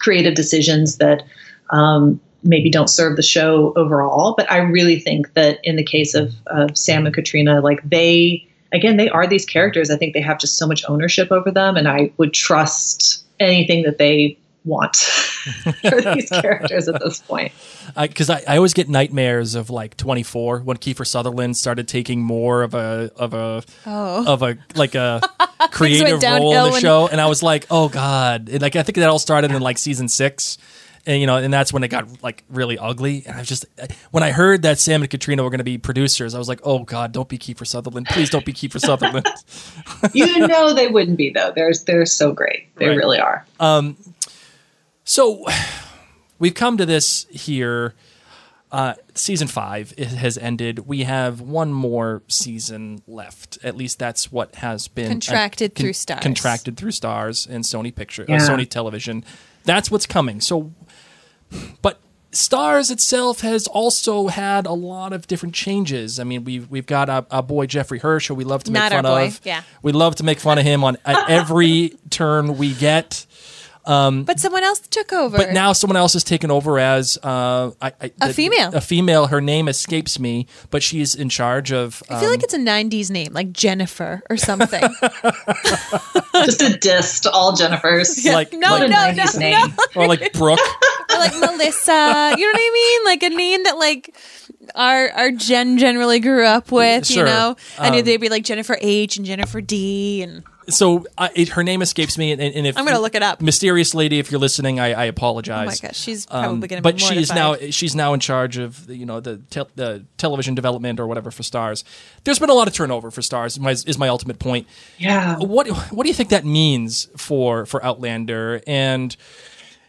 S3: creative decisions that um, maybe don't serve the show overall. But I really think that in the case of, of Sam and Caitriona, like they, again, they are these characters. I think they have just so much ownership over them, and I would trust anything that they want for these characters at this point.
S2: because I, I, always get nightmares of like 24 when Kiefer Sutherland started taking more of a of a
S1: Oh.
S2: of a like a creative role in the
S1: when-
S2: show, and I was like, oh god, And, like I think that all started in like season six. And you know, and that's when it got like really ugly. And I was just when I heard that Sam and Caitriona were going to be producers, I was like, "Oh God, don't be Kiefer Sutherland! Please don't be Kiefer Sutherland."
S3: You know they wouldn't be though. They're they're so great. They
S2: Right.
S3: really are.
S2: Um, So we've come to this here. Uh, season five has ended. We have one more season left. At least that's what has been uh,
S1: Contracted through Starz.
S2: Contracted through Starz and Sony Picture, uh, Sony Television. That's what's coming. So, but Starz itself has also had a lot of different changes. I mean, we've we've got our, our boy Jeffrey Hirsch, who we love to make
S1: Not our
S2: fun
S1: boy,
S2: of.
S1: yeah.
S2: we love to make fun of him on at every turn we get.
S1: But someone else took over.
S2: But now someone else has taken over as uh, I, I,
S1: A female.
S2: A female. Her name escapes me, but she's in charge of.
S1: I feel
S2: um,
S1: like it's a '90s name, like Jennifer or something.
S3: Just a diss to all Jennifers.
S2: like
S1: No,
S3: What a
S2: like,
S1: no,
S3: 90s
S1: no,
S3: name.
S2: or like Brooke.
S1: or like Melissa. You know what I mean? Like a name that like our our Jen generally grew up with.
S2: Sure.
S1: You know, I knew
S2: Um,
S1: they'd be like Jennifer H and Jennifer D, and
S2: so I, it, her name escapes me, and, and if
S1: I'm gonna look it up.
S2: Mysterious lady, if you're listening, I, I
S1: oh
S2: apologize.
S1: my gosh, she's
S2: Um,
S1: probably gonna.
S2: but
S1: be
S2: she's now she's now in charge of the, you know the tel- the television development or whatever for Starz. There's been a lot of turnover for Starz. My, is my ultimate point.
S3: Yeah.
S2: what what do you think that means for for Outlander and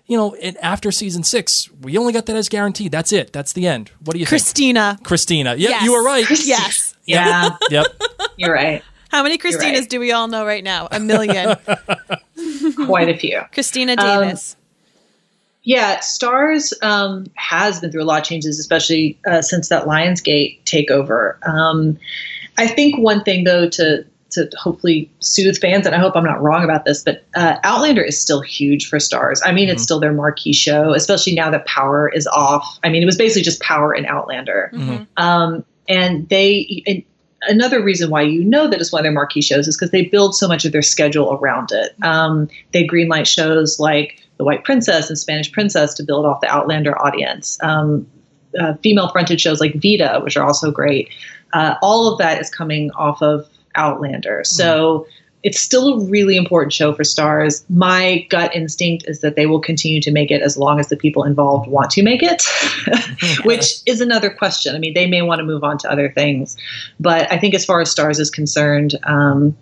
S2: you know and after season six we only got that as guaranteed that's it that's the end what do you think
S1: Christina.
S2: Christina yeah
S1: Yes.
S2: you were right
S1: Yes.
S3: Yeah,
S2: yep
S3: you're right.
S1: How many Christinas
S3: right.
S1: do we all know right now? A million.
S3: Quite a few.
S1: Christina
S3: Um,
S1: Davis.
S3: Yeah, Starz um, has been through a lot of changes, especially uh, since that Lionsgate takeover. Um, I think one thing, though, to to hopefully soothe fans, and I hope I'm not wrong about this, but uh, Outlander is still huge for Starz. I mean, it's still their marquee show, especially now that Power is off. I mean, it was basically just Power and Outlander. Um, and they, and another reason why you know that it's one of their marquee shows is because they build so much of their schedule around it. Um, they greenlight shows like The White Princess and Spanish Princess to build off the Outlander audience. Um, uh, female fronted shows like Vida, which are also great. Uh, all of that is coming off of Outlander. So it's still a really important show for Starz. My gut instinct is that they will continue to make it as long as the people involved want to make it, which is another question. I mean, they may want to move on to other things, but I think as far as Starz is concerned, um,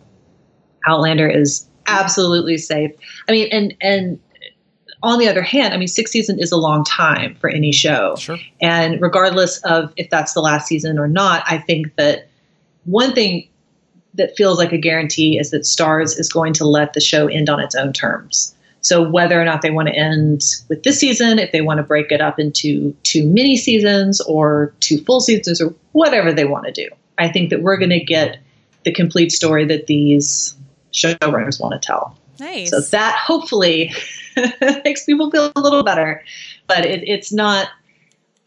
S3: Outlander is absolutely safe. I mean, and and on the other hand, I mean, six season is a long time for any show.
S2: Sure.
S3: And regardless of if that's the last season or not, I think that one thing that feels like a guarantee is that Starz is going to let the show end on its own terms. So whether or not they want to end with this season, if they want to break it up into two mini seasons or two full seasons or whatever they want to do, I think that we're going to get the complete story that these showrunners want to tell.
S1: Nice.
S3: So that hopefully makes people feel a little better. But it, it's not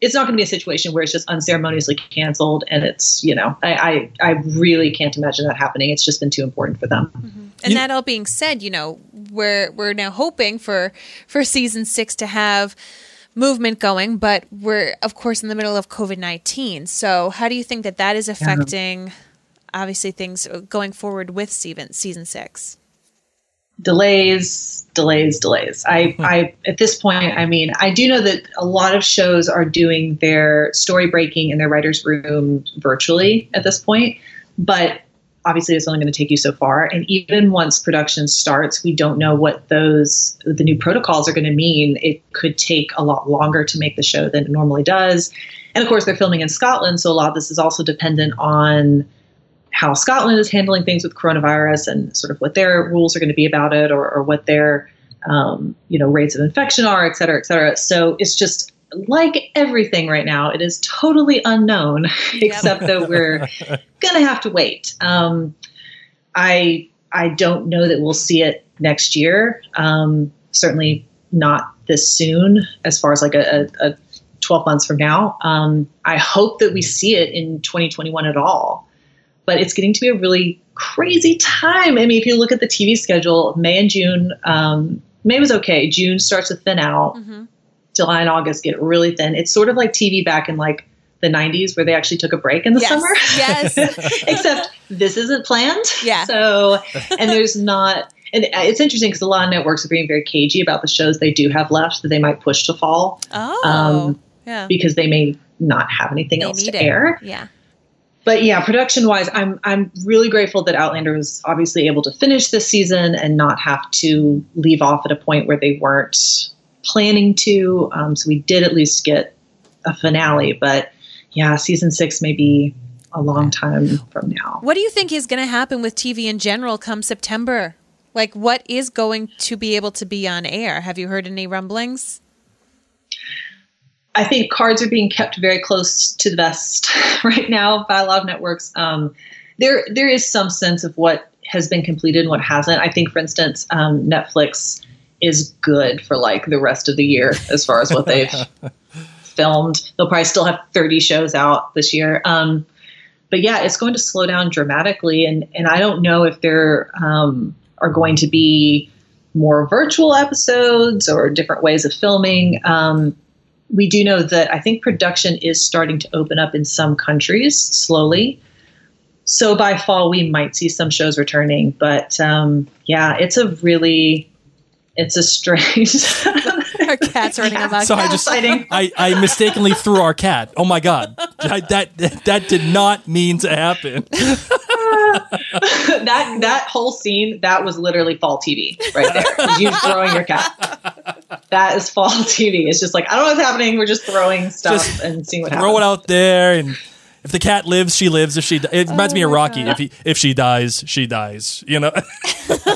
S3: it's not going to be a situation where it's just unceremoniously canceled and it's you know I, I I really can't imagine that happening. It's just been too important for them. Mm-hmm.
S1: And
S2: You-
S1: that all being said, you know, we're we're now hoping for for season six to have movement going, but we're of course in the middle of COVID nineteen. So how do you think that that is affecting, obviously, things going forward with season season six?
S3: Delays delays delays. I hmm. i at this point i mean i do know that a lot of shows are doing their story breaking in their writers room virtually at this point but obviously it's only going to take you so far. And even once production starts we don't know what those the new protocols are going to mean. It could take a lot longer to make the show than it normally does. And of course they're filming in scotland so a lot of this is also dependent on how Scotland is handling things with coronavirus and sort of what their rules are going to be about it or, or what their um, you know rates of infection are, et cetera, et cetera. So it's just like everything right now, it is totally unknown, except that we're going to have to wait. Um, I I don't know that we'll see it next year. Um, certainly not this soon, as far as like a, a, a 12 months from now. Um, I hope that we see it in 2021 at all. But it's getting to be a really crazy time. I mean, if you look at the TV schedule, May and June, um, May was okay. June starts to thin out. Mm-hmm. July and August get really thin. It's sort of like TV back in like the 90s where they actually took a break in the
S1: yes.
S3: summer.
S1: Yes.
S3: Except this isn't planned.
S1: Yeah.
S3: So, and there's not, and it's interesting because a lot of networks are being very cagey about the shows they do have left that they might push to fall.
S1: Oh. Um, yeah.
S3: Because they may not have anything they else to
S1: it.
S3: air.
S1: Yeah.
S3: But yeah, production wise, I'm I'm really grateful that Outlander was obviously able to finish this season and not have to leave off at a point where they weren't planning to. Um, so we did at least get a finale. But yeah, season six may be a long time from now.
S1: What do you think is going to happen with TV in general come September? Like, what is going to be able to be on air? Have you heard any rumblings?
S3: I think cards are being kept very close to the vest right now by a lot of networks. Um, there, there is some sense of what has been completed and what hasn't. I think, for instance, um, Netflix is good for like the rest of the year as far as what they've filmed. They'll probably still have 30 shows out this year. Um, but yeah, it's going to slow down dramatically, and and I don't know if there um, are going to be more virtual episodes or different ways of filming. Um, we do know that I think production is starting to open up in some countries slowly. So by fall, we might see some shows returning. But um, yeah, it's a really, it's a strange.
S1: our cat's running amok.
S2: So I just, I, I mistakenly threw our cat. Oh my god, I, that that did not mean to happen.
S3: that that whole scene that was literally fall TV right there. You throwing your cat. That is fall TV. It's just like I don't know what's happening. We're just throwing stuff just and seeing what
S2: throw
S3: happens.
S2: Throw it out there and if the cat lives, she lives. If she, it reminds oh me of Rocky. God. If he, if she dies, she dies. You know.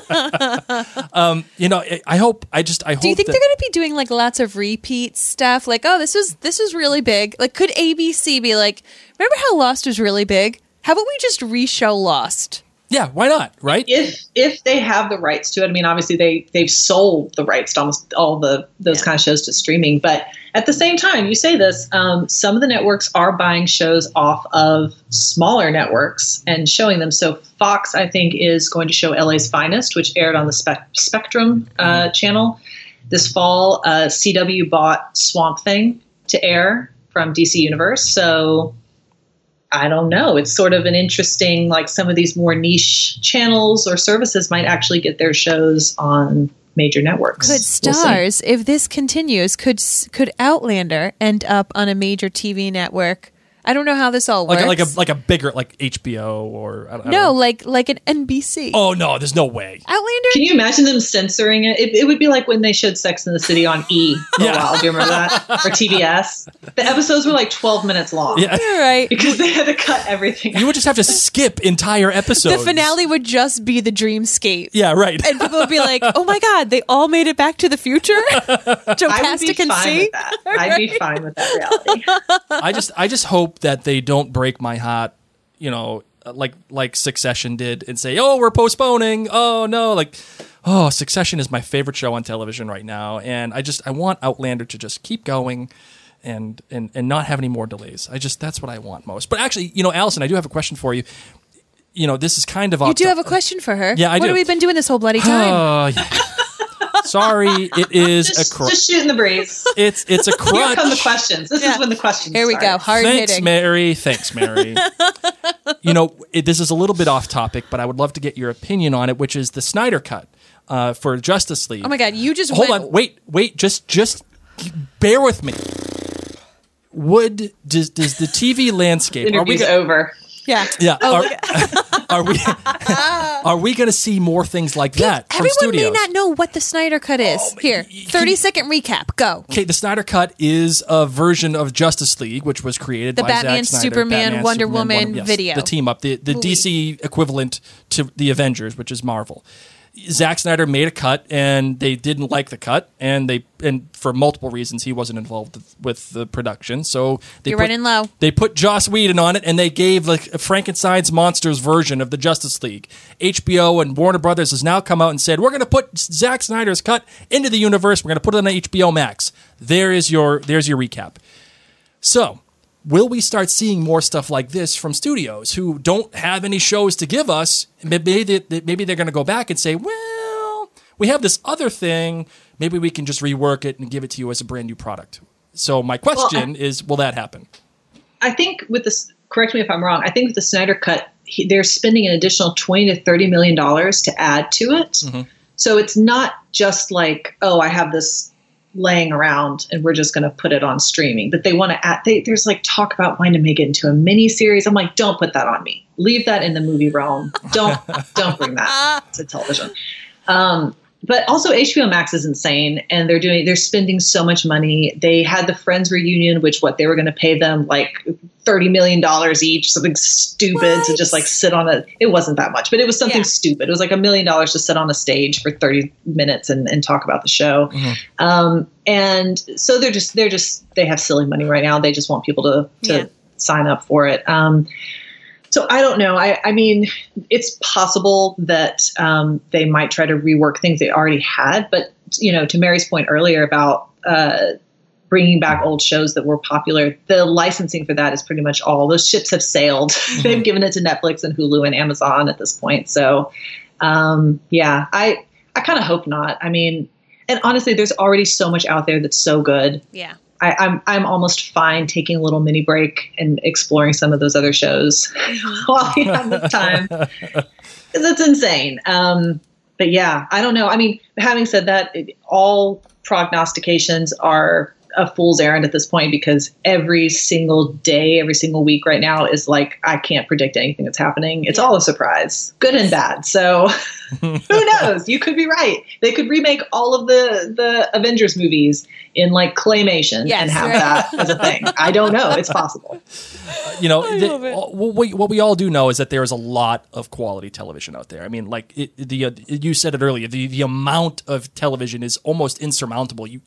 S2: um, you know. I hope. I just. I hope.
S1: Do you think they're going to be doing like lots of repeat stuff? Like, oh, this was this was really big. Like, could ABC be like, remember how Lost was really big? How about we just re-show Lost?
S2: Yeah, why not? Right?
S3: If if they have the rights to it, I mean, obviously they they've sold the rights to almost all the those yeah. kind of shows to streaming. But at the same time, you say this, um, some of the networks are buying shows off of smaller networks and showing them. So Fox, I think, is going to show LA's Finest, which aired on the Spe- Spectrum uh, mm-hmm. channel this fall. Uh, CW bought Swamp Thing to air from DC Universe, so I don't know. It's sort of an interesting, like some of these more niche channels or services might actually get their shows on major networks.
S1: Could Starz, we'll if this continues, could could Outlander end up on a major TV network? I don't know how this all works.
S2: Like, like a like a bigger like HBO or I don't, know.
S1: no,
S2: I don't
S1: like like an NBC.
S2: Oh no, there's no way.
S1: Outlander.
S3: Can you imagine them censoring it? It, it would be like when they showed Sex in the City on E for yeah. a while. Do you remember that? or TBS. The episodes were like 12 minutes long.
S2: Yeah,
S1: You're right.
S3: Because they had to cut everything.
S2: You would just have to skip entire episodes.
S1: The finale would just be the dreamscape.
S2: Yeah, right.
S1: And people would be like, "Oh my god, they all made it back to the future." Jocasta can see.
S3: I'd be fine with that reality.
S2: I just I just hope that they don't break my heart, you know, like like Succession did, and say, "Oh, we're postponing." Oh no, like, oh, Succession is my favorite show on television right now, and I just I want Outlander to just keep going. And, and and not have any more delays. I just that's what I want most. But actually, you know, Allison, I do have a question for you you know, this is kind of.
S1: You do have a question for her.
S2: Yeah, I
S1: what
S2: do.
S1: have we been doing this whole bloody time?
S2: Uh, yeah. Sorry, it is
S3: just,
S2: a crutch.
S3: Just shooting the breeze.
S2: It's it's a crutch.
S3: Here come the questions. This yeah. is when the questions.
S1: Here we
S3: start.
S1: go. Hard
S2: Thanks,
S1: hitting.
S2: Mary. Thanks, Mary. you know, it, this is a little bit off topic, but I would love to get your opinion on it, which is the Snyder cut uh, for Justice League.
S1: Oh my God! You just
S2: hold
S1: went-
S2: on. Wait, wait. Just just bear with me. Would does does the TV landscape?
S3: Interview's
S2: are we
S3: go- over.
S1: Yeah.
S2: Yeah.
S1: Oh,
S2: are, are we are we going to see more things like that
S1: Everyone
S2: studios?
S1: may not know what the Snyder Cut is.
S2: Oh,
S1: Here,
S2: y- y-
S1: 30 second recap. Go.
S2: Okay, the Snyder Cut is a version of Justice League, which was created
S1: The
S2: by
S1: Batman,
S2: Zack Snyder,
S1: Superman,
S2: Batman,
S1: Wonder
S2: Superman,
S1: Woman
S2: Wonder- yes,
S1: video.
S2: the team up, the the
S1: Movie.
S2: DC equivalent to the Avengers, which is Marvel. Zack Snyder made a cut, and they didn't like the cut, and they and for multiple reasons he wasn't involved with, the production. So they
S1: You're
S2: put,
S1: running low.
S2: They put Joss Whedon on it, and they gave like a Frankenstein's monsters version of the Justice League. HBO and Warner Brothers has now come out and said we're going to put Zack Snyder's cut into the universe. We're going to put it on HBO Max. There is your there's your recap. So, will we start seeing more stuff like this from studios who don't have any shows to give us? Maybe they, maybe they're going to go back and say, well, we have this other thing. Maybe we can just rework it and give it to you as a brand new product. So, my question is, will that happen?
S3: I think with this, correct me if I'm wrong. I think with the Snyder Cut, he, they're spending an additional twenty to thirty million dollars to add to it.
S2: Mm-hmm.
S3: So it's not just like, oh, I have this laying around and we're just going to put it on streaming. But they want to add. They, there's like talk about wanting to make it into a mini series. I'm like, don't put that on me. Leave that in the movie realm. Don't don't bring that to television. Um, but also HBO Max is insane, and they're doing they're spending so much money. They had the Friends reunion, which what they were going to pay them like thirty million dollars each, something stupid to just like sit on a. It wasn't that much, but it was something
S1: Yeah.
S3: stupid. It was like a million dollars to sit on a stage for thirty minutes and, and talk about the show. Um, and so they're just they're just they have silly money right now. They just want people to to
S1: Yeah.
S3: sign up for it. Um, so I don't know. I, I mean, it's possible that um, they might try to rework things they already had, but you know, to Mary's point earlier about uh, bringing back old shows that were popular, the licensing for that is pretty much all. Those ships have sailed. They've given it to Netflix and Hulu and Amazon at this point. So, um, yeah, I I kind of hope not. I mean, and honestly, there's already so much out there that's so good.
S1: Yeah.
S3: I, I'm I'm almost fine taking a little mini break and exploring some of those other shows while we have the time because it's insane. Um, but yeah, I don't know. I mean, having said that, it, all prognostications are a fool's errand at this point because every single day, every single week right now is like I can't predict anything that's happening. It's all a surprise, good and bad. So who knows? You could be right. They could remake all of the the Avengers movies in like claymation
S1: Yes,
S3: and have
S1: right.
S3: that as a thing. I don't know. It's possible.
S2: you know, the- what, we, what we all do know is that there is a lot of quality television out there. I mean, like it, the uh, you said it earlier, the, the amount of television is almost insurmountable. You,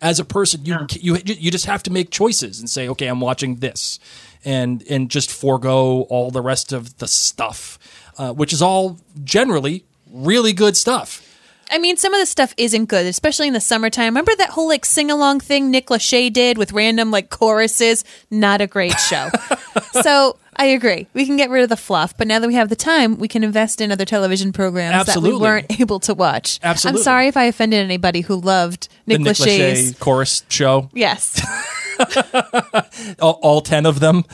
S2: as a person, you you you just have to make choices and say, okay, I'm watching this, and and just forego all the rest of the stuff, uh, which is all generally really good stuff.
S1: I mean, some of the stuff isn't good, especially in the summertime. Remember that whole like sing along thing Nick Lachey did with random like choruses? Not a great show. so I agree. We can get rid of the fluff, but now that we have the time, we can invest in other television programs that we weren't able to watch.
S2: Absolutely.
S1: I'm sorry if I offended anybody who loved Nick,
S2: the Nick
S1: Lachey's.
S2: Lachey chorus show,
S1: Yes.
S2: all, all ten of them.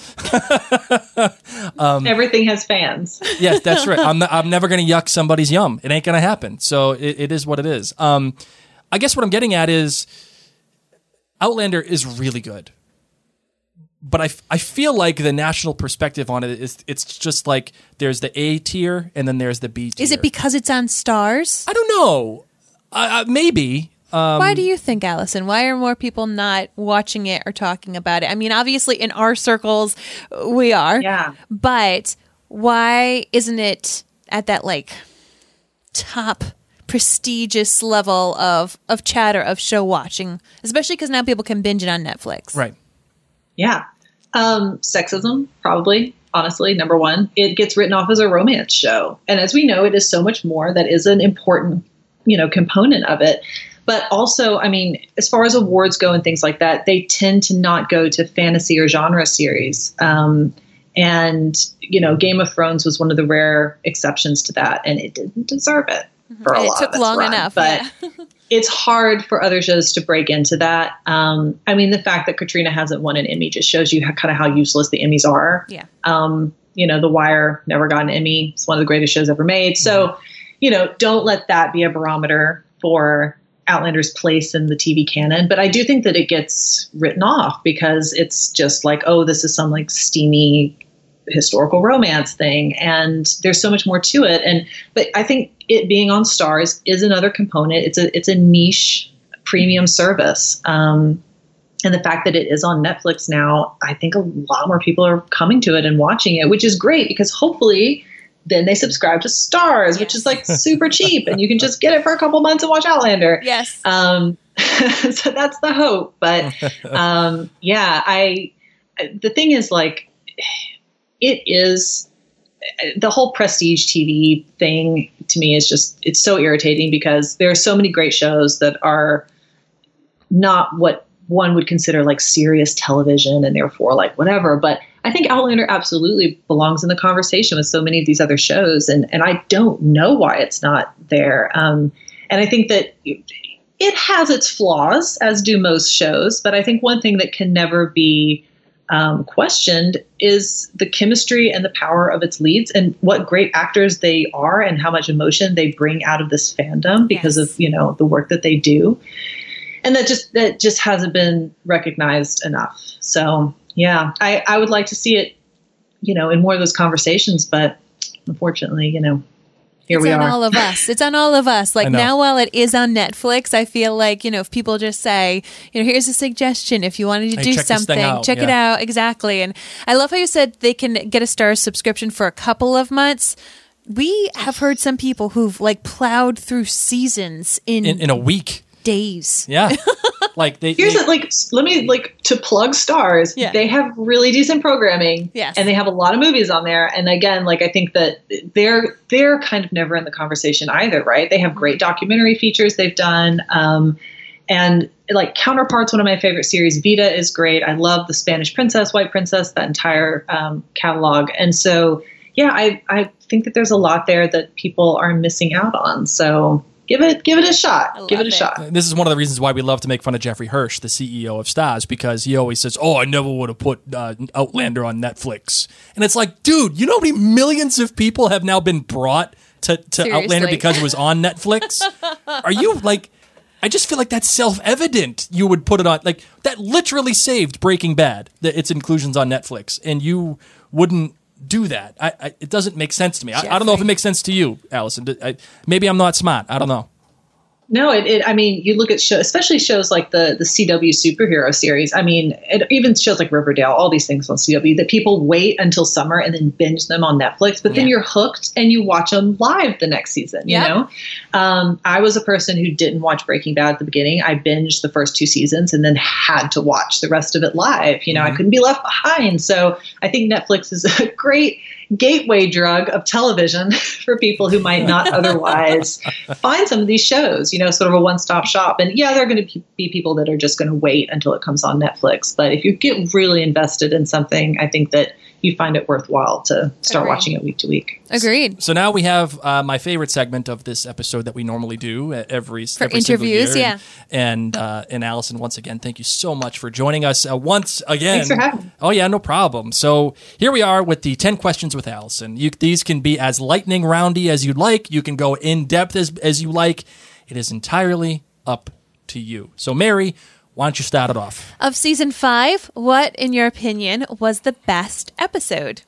S3: Everything has fans.
S2: yes, that's right. I'm, I'm never going to yuck somebody's yum. It ain't going to happen. So it, it is what it is. Um, I guess what I'm getting at is Outlander is really good. But I, f- I feel like the national perspective on it is it's just like there's the A tier and then there's the B tier.
S1: Is it because it's on Starz?
S2: I don't know. Uh, uh, maybe.
S1: Why do you think, Allison? Why are more people not watching it or talking about it? I mean, obviously, in our circles, we are.
S3: Yeah.
S1: But why isn't it at that like top prestigious level of of chatter of show watching? Especially because now people can binge it on Netflix.
S2: Right.
S3: Yeah. Um, sexism, probably, honestly, number one. It gets written off as a romance show. And as we know, it is so much more that is an important, you know, component of it. But also, I mean, as far as awards go and things like that, they tend to not go to fantasy or genre series. Um, and, you know, Game of Thrones was one of the rare exceptions to that, and it didn't deserve it for a
S1: And it
S3: lot
S1: took
S3: of its
S1: long
S3: run.
S1: enough.
S3: But
S1: yeah.
S3: it's hard for other shows to break into that. Um, I mean, the fact that Caitriona hasn't won an Emmy just shows you how, kind of how useless the Emmys are.
S1: Yeah.
S3: Um, you know, The Wire never got an Emmy. It's one of the greatest shows ever made. So, you know, don't let that be a barometer for Outlander's place in the TV canon. But I do think that it gets written off because it's just like, oh, this is some like steamy historical romance thing and there's so much more to it and but i think it being on Starz is another component it's a it's a niche premium service um, and the fact that it is on netflix now i think a lot more people are coming to it and watching it which is great because hopefully then they subscribe to Starz which is like super cheap and you can just get it for a couple months and watch outlander
S1: Yes.
S3: um, so that's the hope. But um, yeah, I. The thing is, like, it is the whole prestige TV thing to me is just it's so irritating because there are so many great shows that are not what one would consider like serious television and therefore like whatever. But i think outlander absolutely belongs in the conversation with so many of these other shows and and i don't know why it's not there. Um, and i think that it has its flaws as do most shows but i think one thing that can never be um, questioned is the chemistry and the power of its leads and what great actors they are and how much emotion they bring out of this fandom because
S1: Yes.
S3: of you know the work that they do and that just that just hasn't been recognized enough so yeah i i would like to see it you know in more of those conversations but unfortunately you know here
S1: it's
S3: we
S1: on
S3: are
S1: all of us. It's on all of us. Like now, while it is on Netflix, I feel like you know if people just say, you know, here's a suggestion if you wanted to
S2: Hey,
S1: do
S2: check
S1: something,
S2: out.
S1: check it out exactly. And I love how you said they can get a Starz subscription for a couple of months. We have heard some people who've like plowed through seasons in,
S2: in, in a week.
S1: Days.
S2: Yeah. like they,
S3: Here's
S2: they-
S3: it, like let me like to plug Starz.
S1: Yeah.
S3: They have really decent programming.
S1: Yes.
S3: And they have a lot of movies on there. And again, like I think that they're they're kind of never in the conversation either, right? They have great documentary features they've done. Um, and like counterparts, one of my favorite series, Vida is great. I love the Spanish Princess, White Princess, that entire um, catalog. And so, yeah, I I think that there's a lot there that people are missing out on. So give it give it a shot.
S1: I
S3: Give it a
S1: it.
S3: shot.
S2: this is one of the reasons why we love to make fun of Jeffrey Hirsch, the CEO of Starz, because he always says, "Oh, I never would have put uh, Outlander on Netflix," and it's like, dude, you know how many millions of people have now been brought to, to Outlander because it was on Netflix? Are you like? I just feel like that's self-evident. You would put it on like that. Literally saved Breaking Bad, the, its inclusions on Netflix, and you wouldn't do that. I, I, it doesn't make sense to me. I, I don't know if it makes sense to you, Allison. I, maybe I'm not smart. I don't know.
S3: No, it, it. I mean, you look at shows, especially shows like the the CW superhero series. I mean, it, even shows like Riverdale, all these things on CW that people wait until summer and then binge them on Netflix. But then you're hooked and you watch them live the next season. You know, um, I was a person who didn't watch Breaking Bad at the beginning. I binged the first two seasons and then had to watch the rest of it live. You know, I couldn't be left behind. So I think Netflix is a great gateway drug of television for people who might not otherwise find some of these shows, you know, sort of a one stop shop. And yeah, there are going to be people that are just going to wait until it comes on Netflix. But if you get really invested in something, I think that you find it worthwhile to start
S1: Agreed.
S3: watching it week to week.
S1: Agreed.
S2: So now we have uh, my favorite segment of this episode that we normally do at every
S1: For
S2: every single
S1: interviews,
S2: year.
S1: yeah.
S2: And uh, and Allison, once again, thank you so much for joining us uh, once again.
S3: Thanks for having me.
S2: Oh yeah, no problem. So here we are with the ten questions with Allison. You, these can be as lightning roundy as you'd like. You can go in depth as as you like. It is entirely up to you. So Mary, why don't you start it off?
S1: Of season five, what, in your opinion, was the best episode?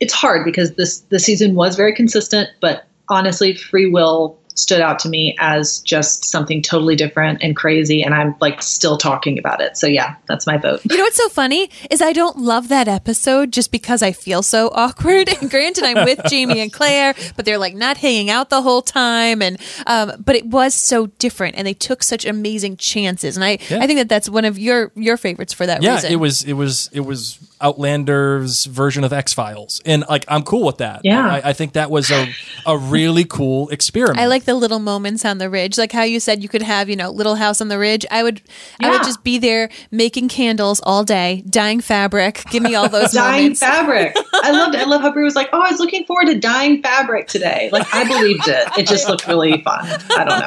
S3: It's hard because this the season was very consistent, but honestly, Free Will stood out to me as just something totally different and crazy and I'm like still talking about it. So yeah, that's my vote.
S1: You know what's so funny is I don't love that episode just because I feel so awkward. And granted, I'm with Jamie and Claire, but they're like not hanging out the whole time. And um, but it was so different, and they took such amazing chances. And I,
S2: Yeah.
S1: I think that that's one of your your favorites for that
S2: Yeah,
S1: reason.
S2: it was it was it was Outlander's version of X Files, and like I'm cool with that.
S3: Yeah.
S2: I, I think that was a a really cool experiment.
S1: I like the little moments on the ridge, like how you said you could have, you know, Little House on the Ridge. I would, I would just be there making candles all day, dyeing fabric. Give me all those
S3: dyeing
S1: moments.
S3: fabric. I loved it. I love how Bree was like, "Oh, I was looking forward to dyeing fabric today." Like I believed it. It just looked really fun. I don't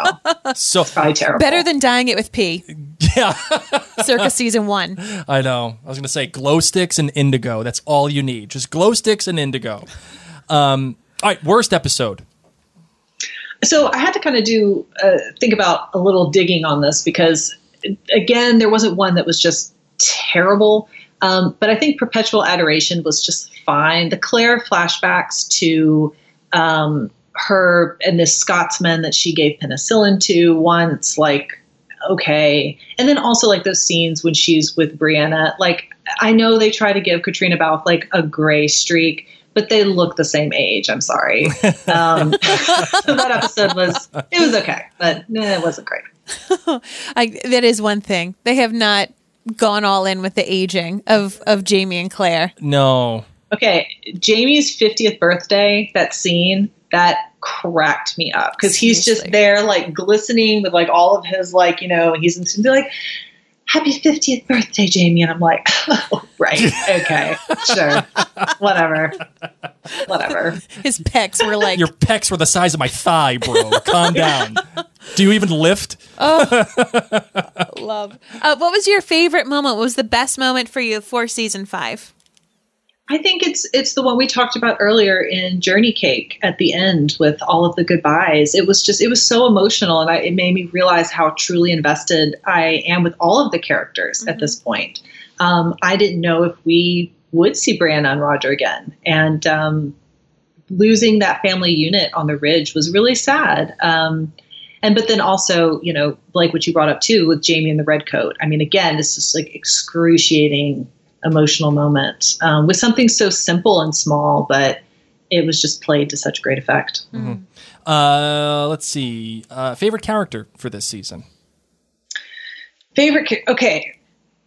S3: know.
S2: so
S3: Probably terrible.
S1: Better than dyeing it with pee.
S2: yeah,
S1: Circa season one.
S2: I know. I was gonna say glow sticks and indigo. That's all you need. Just glow sticks and indigo. Um, all right, worst episode.
S3: so I had to kind of do uh, think about a little digging on this because again, there wasn't one that was just terrible. Um, but I think Perpetual Adoration was just fine. The Claire flashbacks to um, her and this Scotsman that she gave penicillin to once, like, okay. And then also like those scenes when she's with Brianna, like, I know they try to give Caitriona Balfe like a gray streak, but they look the same age. I'm sorry. Um, that episode was, it was okay, but eh, it wasn't great.
S1: I, that is one thing. They have not gone all in with the aging of, of Jamie and Claire.
S2: No.
S3: Okay, Jamie's 50th birthday, that scene, that cracked me up because he's just there, like glistening with like all of his, like, you know, he's and be like, Happy 50th birthday, Jamie. And I'm like, oh, right, okay, sure, whatever, whatever.
S1: His pecs were like,
S2: Your pecs were the size of my thigh, bro. Calm down. Do you even lift?
S1: oh love. Uh, what was your favorite moment? What was the best moment for you for season five?
S3: I think it's it's the one we talked about earlier in Journey Cake at the end with all of the goodbyes. It was just it was so emotional, and I, it made me realize how truly invested I am with all of the characters at this point. Um, I didn't know if we would see Brianna and Roger again, and um, losing that family unit on the ridge was really sad. Um, and but then also, you know, like what you brought up too with Jamie and the red coat. I mean, again, this is like excruciating emotional moment um, with something so simple and small, but it was just played to such great effect.
S2: Uh, let's see. Uh, favorite character for this season?
S3: Favorite? Okay,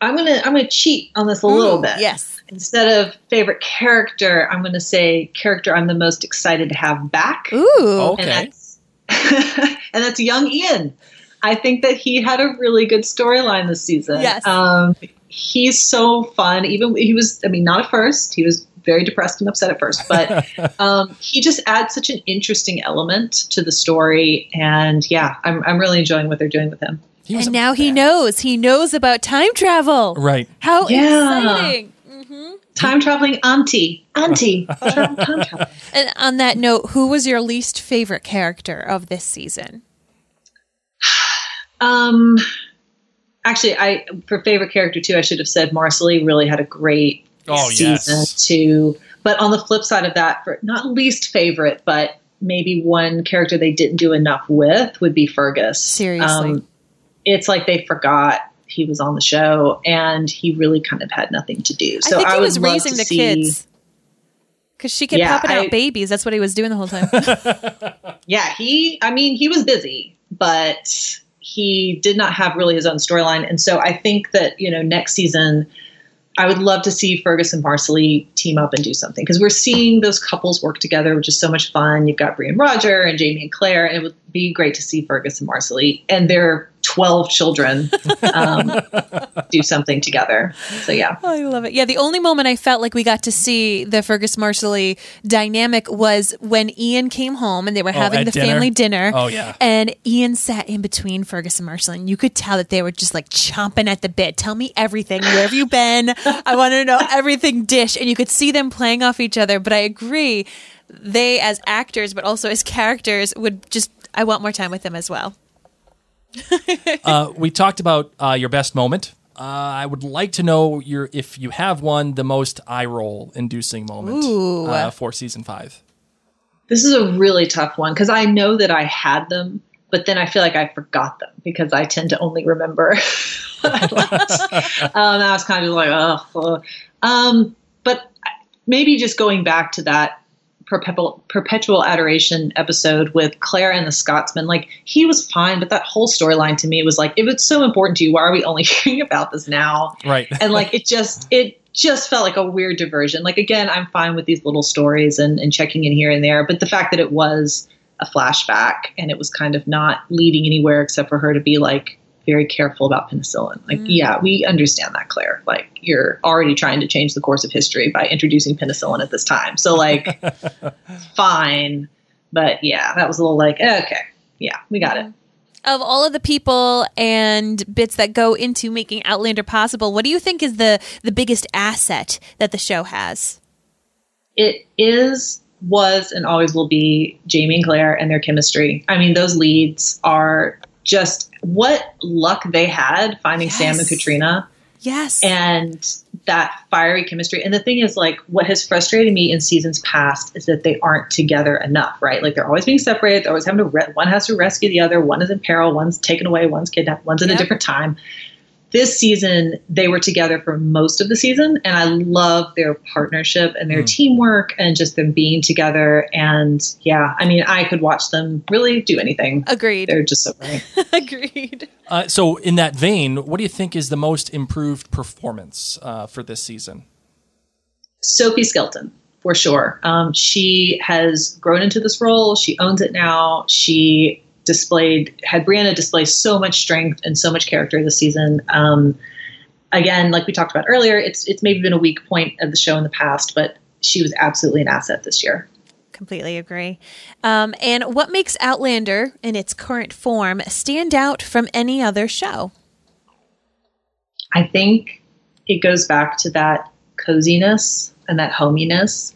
S3: I'm gonna I'm gonna cheat on this a little
S1: Ooh,
S3: bit.
S1: Yes.
S3: Instead of favorite character, I'm gonna say character I'm the most excited to have back.
S1: Ooh.
S2: Okay.
S3: and that's, and that's young Ian. I think that he had a really good storyline this season.
S1: Yes.
S3: Um, he's so fun. Even he was, I mean, not at first. He was very depressed and upset at first, but um, he just adds such an interesting element to the story. And yeah, I'm, I'm really enjoying what they're doing with him.
S1: And now he knows. He knows about time travel.
S2: Right.
S1: How
S3: Yeah.
S1: exciting.
S3: Time traveling auntie, auntie, time traveling.
S1: And on that note, who was your least favorite character of this season?
S3: Um, actually, I for favorite character too, I should have said Marsali really had a great
S2: Oh,
S3: season
S2: yes.
S3: too. But on the flip side of that, for not least favorite, but maybe one character they didn't do enough with would be Fergus.
S1: Seriously.
S3: Um, it's like they forgot he was on the show, and he really kind of had nothing to do. So
S1: I think he
S3: would
S1: was raising the
S3: see-
S1: kids. Because she kept
S3: Yeah,
S1: popping out
S3: I-
S1: babies. That's what he was doing the whole time.
S3: Yeah, he, I mean, he was busy, but he did not have really his own storyline. And so I think that, you know, next season, I would love to see Fergus and Marsali team up and do something because we're seeing those couples work together, which is so much fun. You've got Bree and Roger and Jamie and Claire, and it would be great to see Fergus and Marsali and their 12 children um, do something together. So, yeah.
S1: I love it. Yeah, the only moment I felt like we got to see the Fergus Marsali dynamic was when Ian came home and they were having
S2: at
S1: the
S2: dinner?
S1: family dinner.
S2: Oh, yeah.
S1: And Ian sat in between Fergus and Marsali, and you could tell that they were just like chomping at the bit. Tell me everything. Where have you been? I want to know everything. Dish, and you could see them playing off each other. But I agree, they as actors, but also as characters, would just. I want more time with them as well.
S2: Uh, we talked about uh, your best moment. Uh, I would like to know your if you have one, the most eye roll inducing moment uh, for season five.
S3: This is a really tough one because I know that I had them, but then I feel like I forgot them because I tend to only remember what I liked. um, I was kind of like, oh, um, but maybe just going back to that perpetual perpetual adoration episode with Claire and the Scotsman, like he was fine, but that whole storyline to me was like, if it's so important to you, why are we only hearing about this now?
S2: Right.
S3: and like it just it just felt like a weird diversion like again i'm fine with these little stories and, and checking in here and there but the fact that it was a flashback and it was kind of not leading anywhere except for her to be like very careful about penicillin. Like mm. yeah we understand that claire. Like you're already trying to change the course of history by introducing penicillin at this time. So like fine. But yeah that was a little like okay yeah we got it. Mm-hmm.
S1: Of all of the people and bits that go into making Outlander possible, what do you think is the the biggest asset that the show has?
S3: it is, was, and always will be Jamie and Claire and their chemistry. I mean, those leads are just what luck they had finding Sam and Caitriona.
S1: Yes.
S3: and that fiery chemistry. And the thing is, like, what has frustrated me in seasons past is that they aren't together enough, right? Like, they're always being separated. They're always having to, re- one has to rescue the other. One is in peril. One's taken away. One's kidnapped. One's in
S1: Yep.
S3: a different time. This season, they were together for most of the season, and I love their partnership and their
S2: Mm.
S3: teamwork and just them being together. And yeah, I mean, I could watch them really do anything.
S1: Agreed.
S3: They're just so great.
S1: Agreed.
S2: Uh, so, in that vein, what do you think is the most improved performance uh, for this season?
S3: Sophie Skelton, for sure. Um, she has grown into this role. She owns it now. She displayed, had Brianna display so much strength and so much character this season. Um, again, like we talked about earlier, it's it's maybe been a weak point of the show in the past, but she was absolutely an asset this year.
S1: Completely agree. Um, and what makes Outlander in its current form stand out from any other show?
S3: I think it goes back to that coziness and that hominess.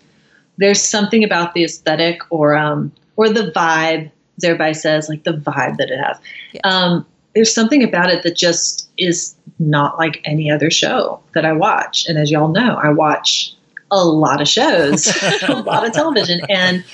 S3: There's something about the aesthetic or um, or the vibe, everybody says, like the vibe that it has.
S1: Yes.
S3: Um, there's something about it that just is not like any other show that I watch. And as y'all know, I watch a lot of shows, a lot of television, and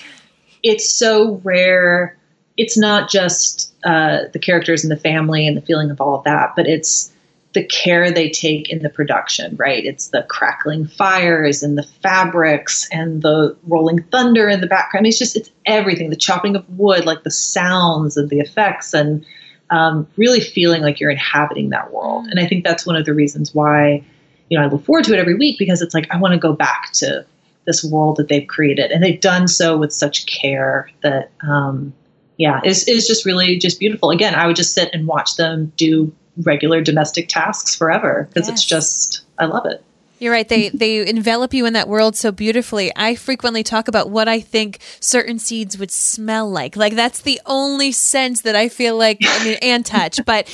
S3: it's so rare. It's not just uh, the characters and the family and the feeling of all of that, but it's the care they take in the production, right? It's the crackling fires and the fabrics and the rolling thunder in the background. It's just, it's everything the chopping of wood, like the sounds and the effects, and um, really feeling like you're inhabiting that world. And I think that's one of the reasons why, you know, I look forward to it every week because it's like, I want to go back to this world that they've created. And they've done so with such care that, um, yeah, it's, it's just really just beautiful. Again, I would just sit and watch them do regular domestic tasks forever because
S1: Yes.
S3: it's just I love it.
S1: You're right. They they envelop you in that world so beautifully. I frequently talk about what I think certain seeds would smell like. Like that's the only sense that I feel like I mean and touch, but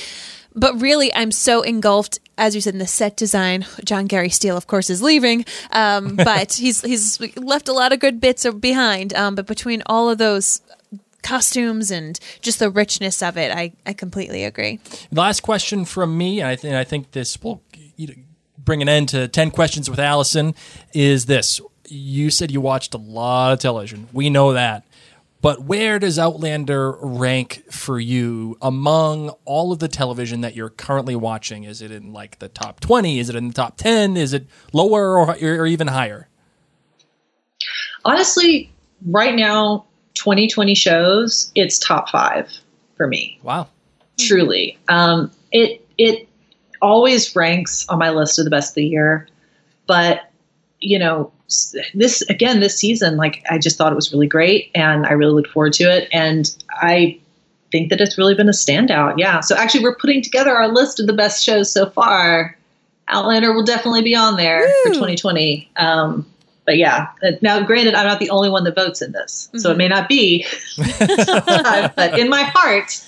S1: but really I'm so engulfed as you said in the set design. Jon Gary Steele of course is leaving. Um, but he's he's left a lot of good bits behind. Um, but between all of those costumes and just the richness of it, I I completely agree.
S2: Last question from me, and I, th- I think this will bring an end to 10 questions with Allison, is this. You said you watched a lot of television. We know that. But where does Outlander rank for you among all of the television that you're currently watching? Is it in like the top 20? Is it in the top 10? Is it lower or, or even higher?
S3: Honestly, right now, 2020 shows, it's top five for me.
S2: Wow.
S3: Truly, um, it it always ranks on my list of the best of the year. But you know, this again this season, like I just thought it was really great, and I really look forward to it. And I think that it's really been a standout. Yeah. So actually, we're putting together our list of the best shows so far. Outlander will definitely be on there for 2020. Um, but yeah, uh, now granted, I'm not the only one that votes in this, so it may not be, but in my heart,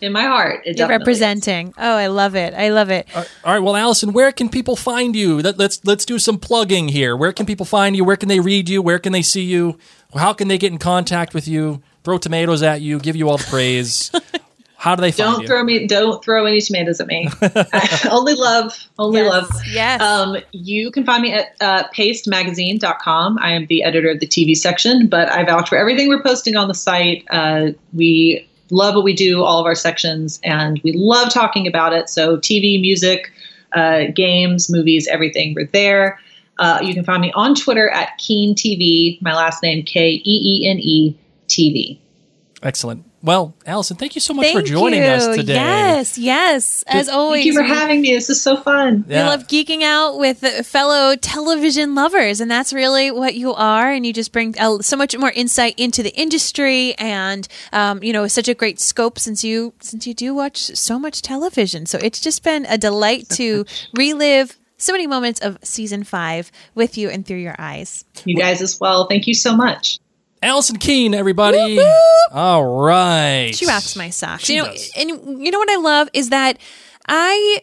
S3: in my heart, it
S1: You're
S3: definitely is.
S1: representing. Oh, I love it. I love it.
S2: All right. Well, Allison, where can people find you? Let's let's do some plugging here. Where can people find you? Where can they read you? Where can they see you? How can they get in contact with you? Throw tomatoes at you? Give you all the praise? How do they find
S3: Don't
S2: you?
S3: throw me. Don't throw any tomatoes at me. I only love. Only
S1: Yes,
S3: love.
S1: yes.
S3: Um, you can find me at uh, pastemagazine.com. I am the editor of the TV section, but I vouch for everything we're posting on the site. Uh, we love what we do, all of our sections, and we love talking about it. So TV, music, uh, games, movies, everything. We're there. Uh, you can find me on Twitter at Keene TV. My last name K E E N E TV.
S2: Excellent. Well, Allison, thank you so much
S1: Thank
S2: for joining
S1: you.
S2: us today.
S1: Yes, yes. As always,
S3: Thank you for having me. This is so fun.
S1: We love geeking out with uh, fellow television lovers, and that's really what you are. And you just bring uh, so much more insight into the industry, and um, you know, such a great scope since you since you do watch so much television. So it's just been a delight to relive so many moments of season five with you and through your eyes.
S3: You guys as well. Thank you so much.
S2: Allison Keene, everybody.
S1: Whoop.
S2: All right.
S1: She rocks my socks.
S2: She
S1: you know,
S2: does.
S1: and you know what I love is that I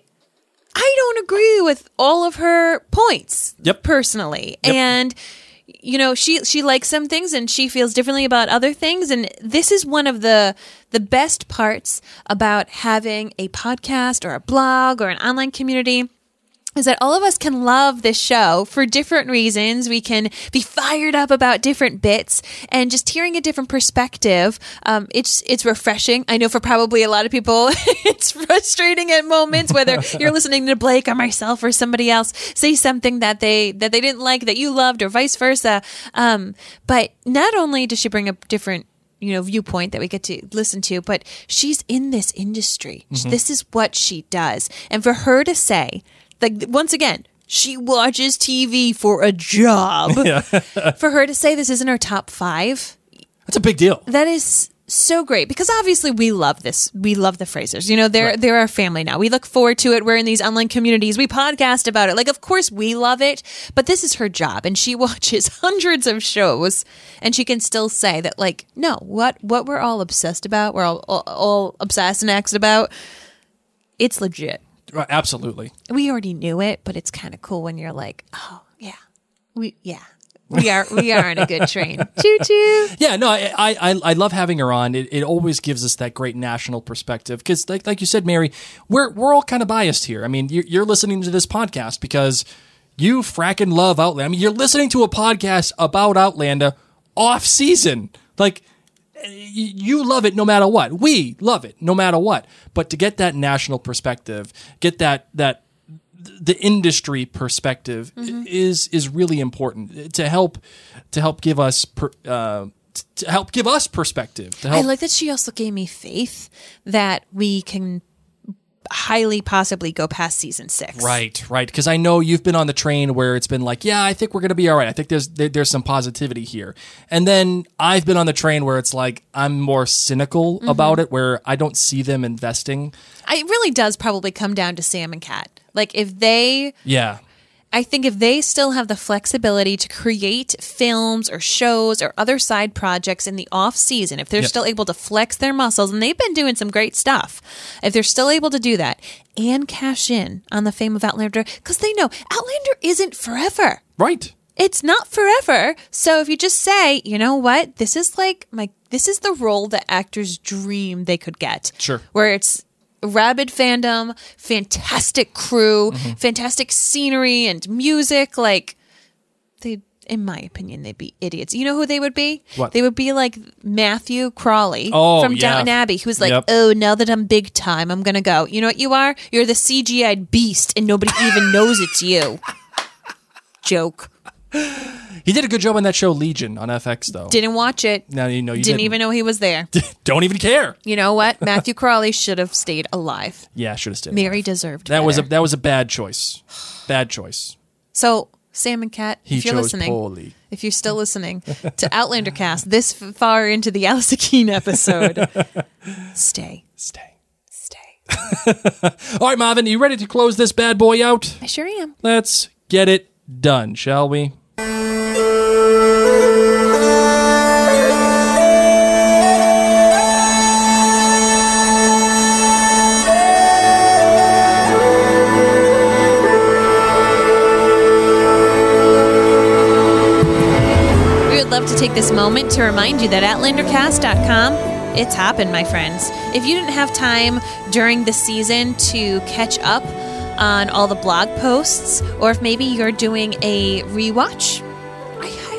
S1: I don't agree with all of her points.
S2: Yep.
S1: Personally.
S2: Yep.
S1: And you know, she she likes some things and she feels differently about other things and this is one of the the best parts about having a podcast or a blog or an online community is that all of us can love this show for different reasons. We can be fired up about different bits, and just hearing a different perspective, um, it's it's refreshing. I know for probably a lot of people, it's frustrating at moments. Whether you're listening to Blake or myself or somebody else say something that they that they didn't like that you loved, or vice versa. Um, but not only does she bring a different you know viewpoint that we get to listen to but she's in this industry this is what she does and for her to say like once again she watches tv for a job for her to say this isn't her top five
S2: That's a big deal.
S1: that is so great because obviously we love this. We love the Frasers. You know, they're
S2: Right.
S1: they're our family now. We look forward to it. We're in these online communities. We podcast about it. Like, of course we love it, but this is her job, and she watches hundreds of shows, and she can still say that, like, no, what what we're all obsessed about, we're all all, all obsessed and axed about. It's legit.
S2: Right, Absolutely.
S1: We already knew it, but it's kind of cool when you're like, oh yeah, we yeah. We are we are on a good train. Choo choo.
S2: Yeah, no, I I, I- love having her on. It, it always gives us that great national perspective because, like like you said, Mary, we're we're all kind of biased here. I mean, you're, you're listening to this podcast because you fracking love Outlander. I mean, you're listening to a podcast about Outlander off season. Like you love it no matter what. We love it no matter what. But to get that national perspective, get that that the industry perspective
S1: Mm-hmm.
S2: is is really important to help to help give us per, uh, to help give us perspective to
S1: I like that she also gave me faith that we can highly possibly go past season six.
S2: right right because I know you've been on the train where it's been like yeah I think we're gonna be all right I think there's there, there's some positivity here and then I've been on the train where it's like I'm more cynical
S1: Mm-hmm.
S2: about it where I don't see them investing
S1: It really does probably come down to Sam and Cait. Like if they
S2: yeah
S1: I think if they still have the flexibility to create films or shows or other side projects in the off season, if they're
S2: Yep.
S1: still able to flex their muscles, and they've been doing some great stuff, if they're still able to do that and cash in on the fame of Outlander, because they know Outlander isn't forever.
S2: right
S1: it's not forever. So if you just say, you know what, this is like my this is the role that actors dream they could get.
S2: Sure.
S1: Where it's rabid fandom, fantastic crew,
S2: Mm-hmm.
S1: fantastic scenery and music, like they in my opinion, they'd be idiots. You know who they would be?
S2: What?
S1: They would be like Matthew Crawley
S2: Oh,
S1: from
S2: yeah.
S1: Downton Abbey, who's like,
S2: Yep.
S1: "Oh, now that I'm big time, I'm gonna go." You know what you are? You're the CGI beast, and nobody even knows it's you. Joke.
S2: He did a good job on that show Legion on FX though
S1: Didn't watch it.
S2: No, you know you
S1: didn't
S2: didn't,
S1: even know he was there.
S2: don't even care
S1: You know what? Matthew Crawley should have stayed alive.
S2: yeah should have stayed
S1: Mary deserved
S2: that was a that was a bad choice bad choice
S1: so Sam and Cait,
S2: He
S1: if you're listening,
S2: poorly.
S1: if you're still listening to Outlander Cast this far into the Allison Keene episode, stay,
S2: stay
S1: stay.
S2: All right, Marvin, are you ready to close this bad boy out?
S1: I sure am.
S2: Let's get it done, shall? We
S1: moment to remind you that OutlanderCast.com, it's happened, my friends. If you didn't have time during the season to catch up on all the blog posts, or if maybe you're doing a rewatch,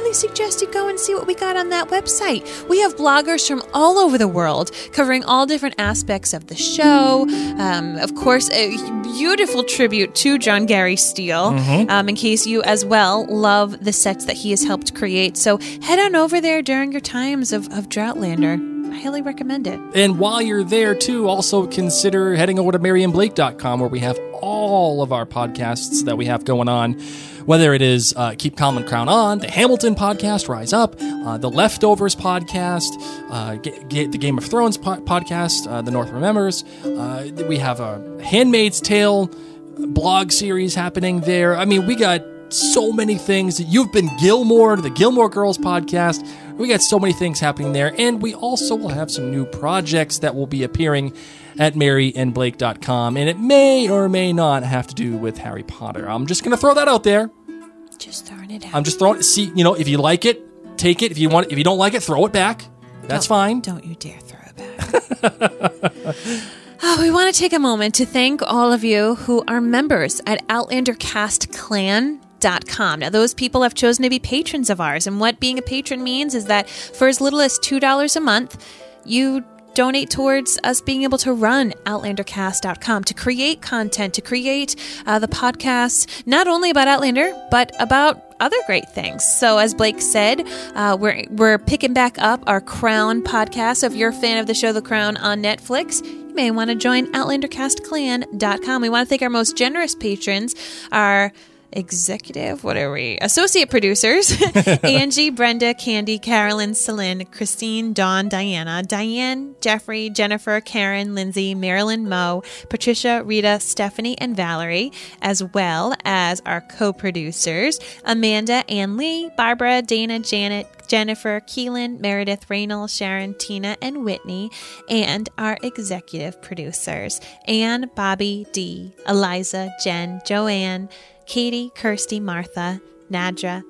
S1: highly suggest you go and see what we got on that website. We have bloggers from all over the world covering all different aspects of the show. Um, of course, a beautiful tribute to Jon Gary Steele, um, in case you as well love the sets that he has helped create. So head on over there during your times of, of Droughtlander. I highly recommend it.
S2: And while you're there, too, also consider heading over to MaryandBlake.com where we have all of our podcasts that we have going on. Whether it is uh, Keep Calm and Crown On, the Hamilton podcast, Rise Up, uh, the Leftovers podcast, uh, the Game of Thrones po- podcast, uh, The North Remembers. Uh, we have a Handmaid's Tale blog series happening there. I mean, we got so many things. You've been Gilmore, the Gilmore Girls podcast. We got so many things happening there. And we also will have some new projects that will be appearing at maryandblake.com. And it may or may not have to do with Harry Potter. I'm just going to throw that out there.
S1: Just throwing it out.
S2: I'm just throwing it. See, you know, if you like it, take it. If you want, it. if you don't like it, throw it back. That's
S1: Don't-
S2: fine.
S1: Don't you dare throw it back. Oh, we want to take a moment to thank all of you who are members at OutlanderCastClan.com. Now, those people have chosen to be patrons of ours, and what being a patron means is that for as little as $2 a month, you donate towards us being able to run OutlanderCast.com, to create content, to create uh, the podcast, not only about Outlander, but about other great things. So, as Blake said, uh, we're, we're picking back up our Crown podcast. So, if you're a fan of the show The Crown on Netflix, you may want to join OutlanderCastClan.com. We want to thank our most generous patrons, our executive, what are we? Associate producers Angie, Brenda, Candy, Carolyn, Celine, Christine, Dawn, Diana, Diane, Jeffrey, Jennifer, Karen, Lindsay, Marilyn, Mo, Patricia, Rita, Stephanie, and Valerie, as well as our co producers Amanda, Ann Lee, Barbara, Dana, Janet, Jennifer, Keelan, Meredith, Raynal, Sharon, Tina, and Whitney, and our executive producers Anne, Bobby, Dee, Eliza, Jen, Joanne, Katie, Kirsty, Martha, Nadra,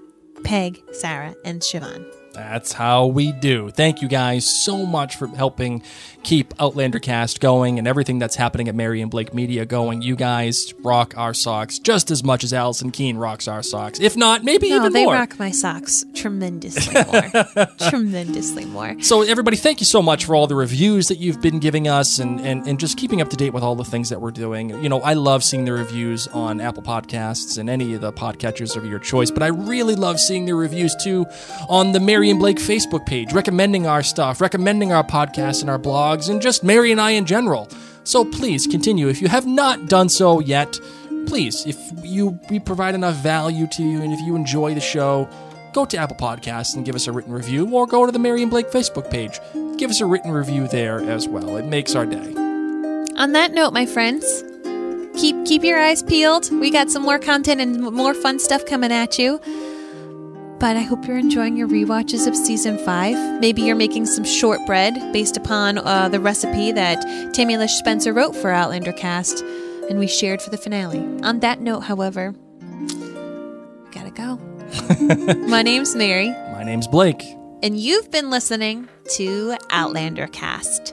S1: Peg, Sarah, and Siobhan.
S2: That's how we do. Thank you guys so much for helping keep Outlander Cast going and everything that's happening at Mary and Blake Media going. You guys rock our socks just as much as Allison Keene rocks our socks. If not, maybe
S1: No,
S2: even
S1: they
S2: more.
S1: They rock my socks tremendously more. tremendously more.
S2: So, everybody, thank you so much for all the reviews that you've been giving us and, and, and just keeping up to date with all the things that we're doing. You know, I love seeing the reviews on Apple Podcasts and any of the podcatchers of your choice, but I really love seeing the reviews too on the Mary and Blake Facebook page, recommending our stuff, recommending our podcasts and our blogs, and just Mary and I in general. So, please continue. If you have not done so yet, please, if you we provide enough value to you and if you enjoy the show, go to Apple Podcasts and give us a written review, or go to the Mary and Blake Facebook page. Give us a written review there as well. It makes our day.
S1: On that note, my friends, keep keep your eyes peeled. We got some more content and more fun stuff coming at you. But I hope you're enjoying your rewatches of season five. Maybe you're making some shortbread based upon uh, the recipe that Tammy Lish Spencer wrote for Outlander Cast, and we shared for the finale. On that note, however, gotta go. My name's Mary,
S2: My name's Blake.
S1: and you've been listening to Outlander Cast.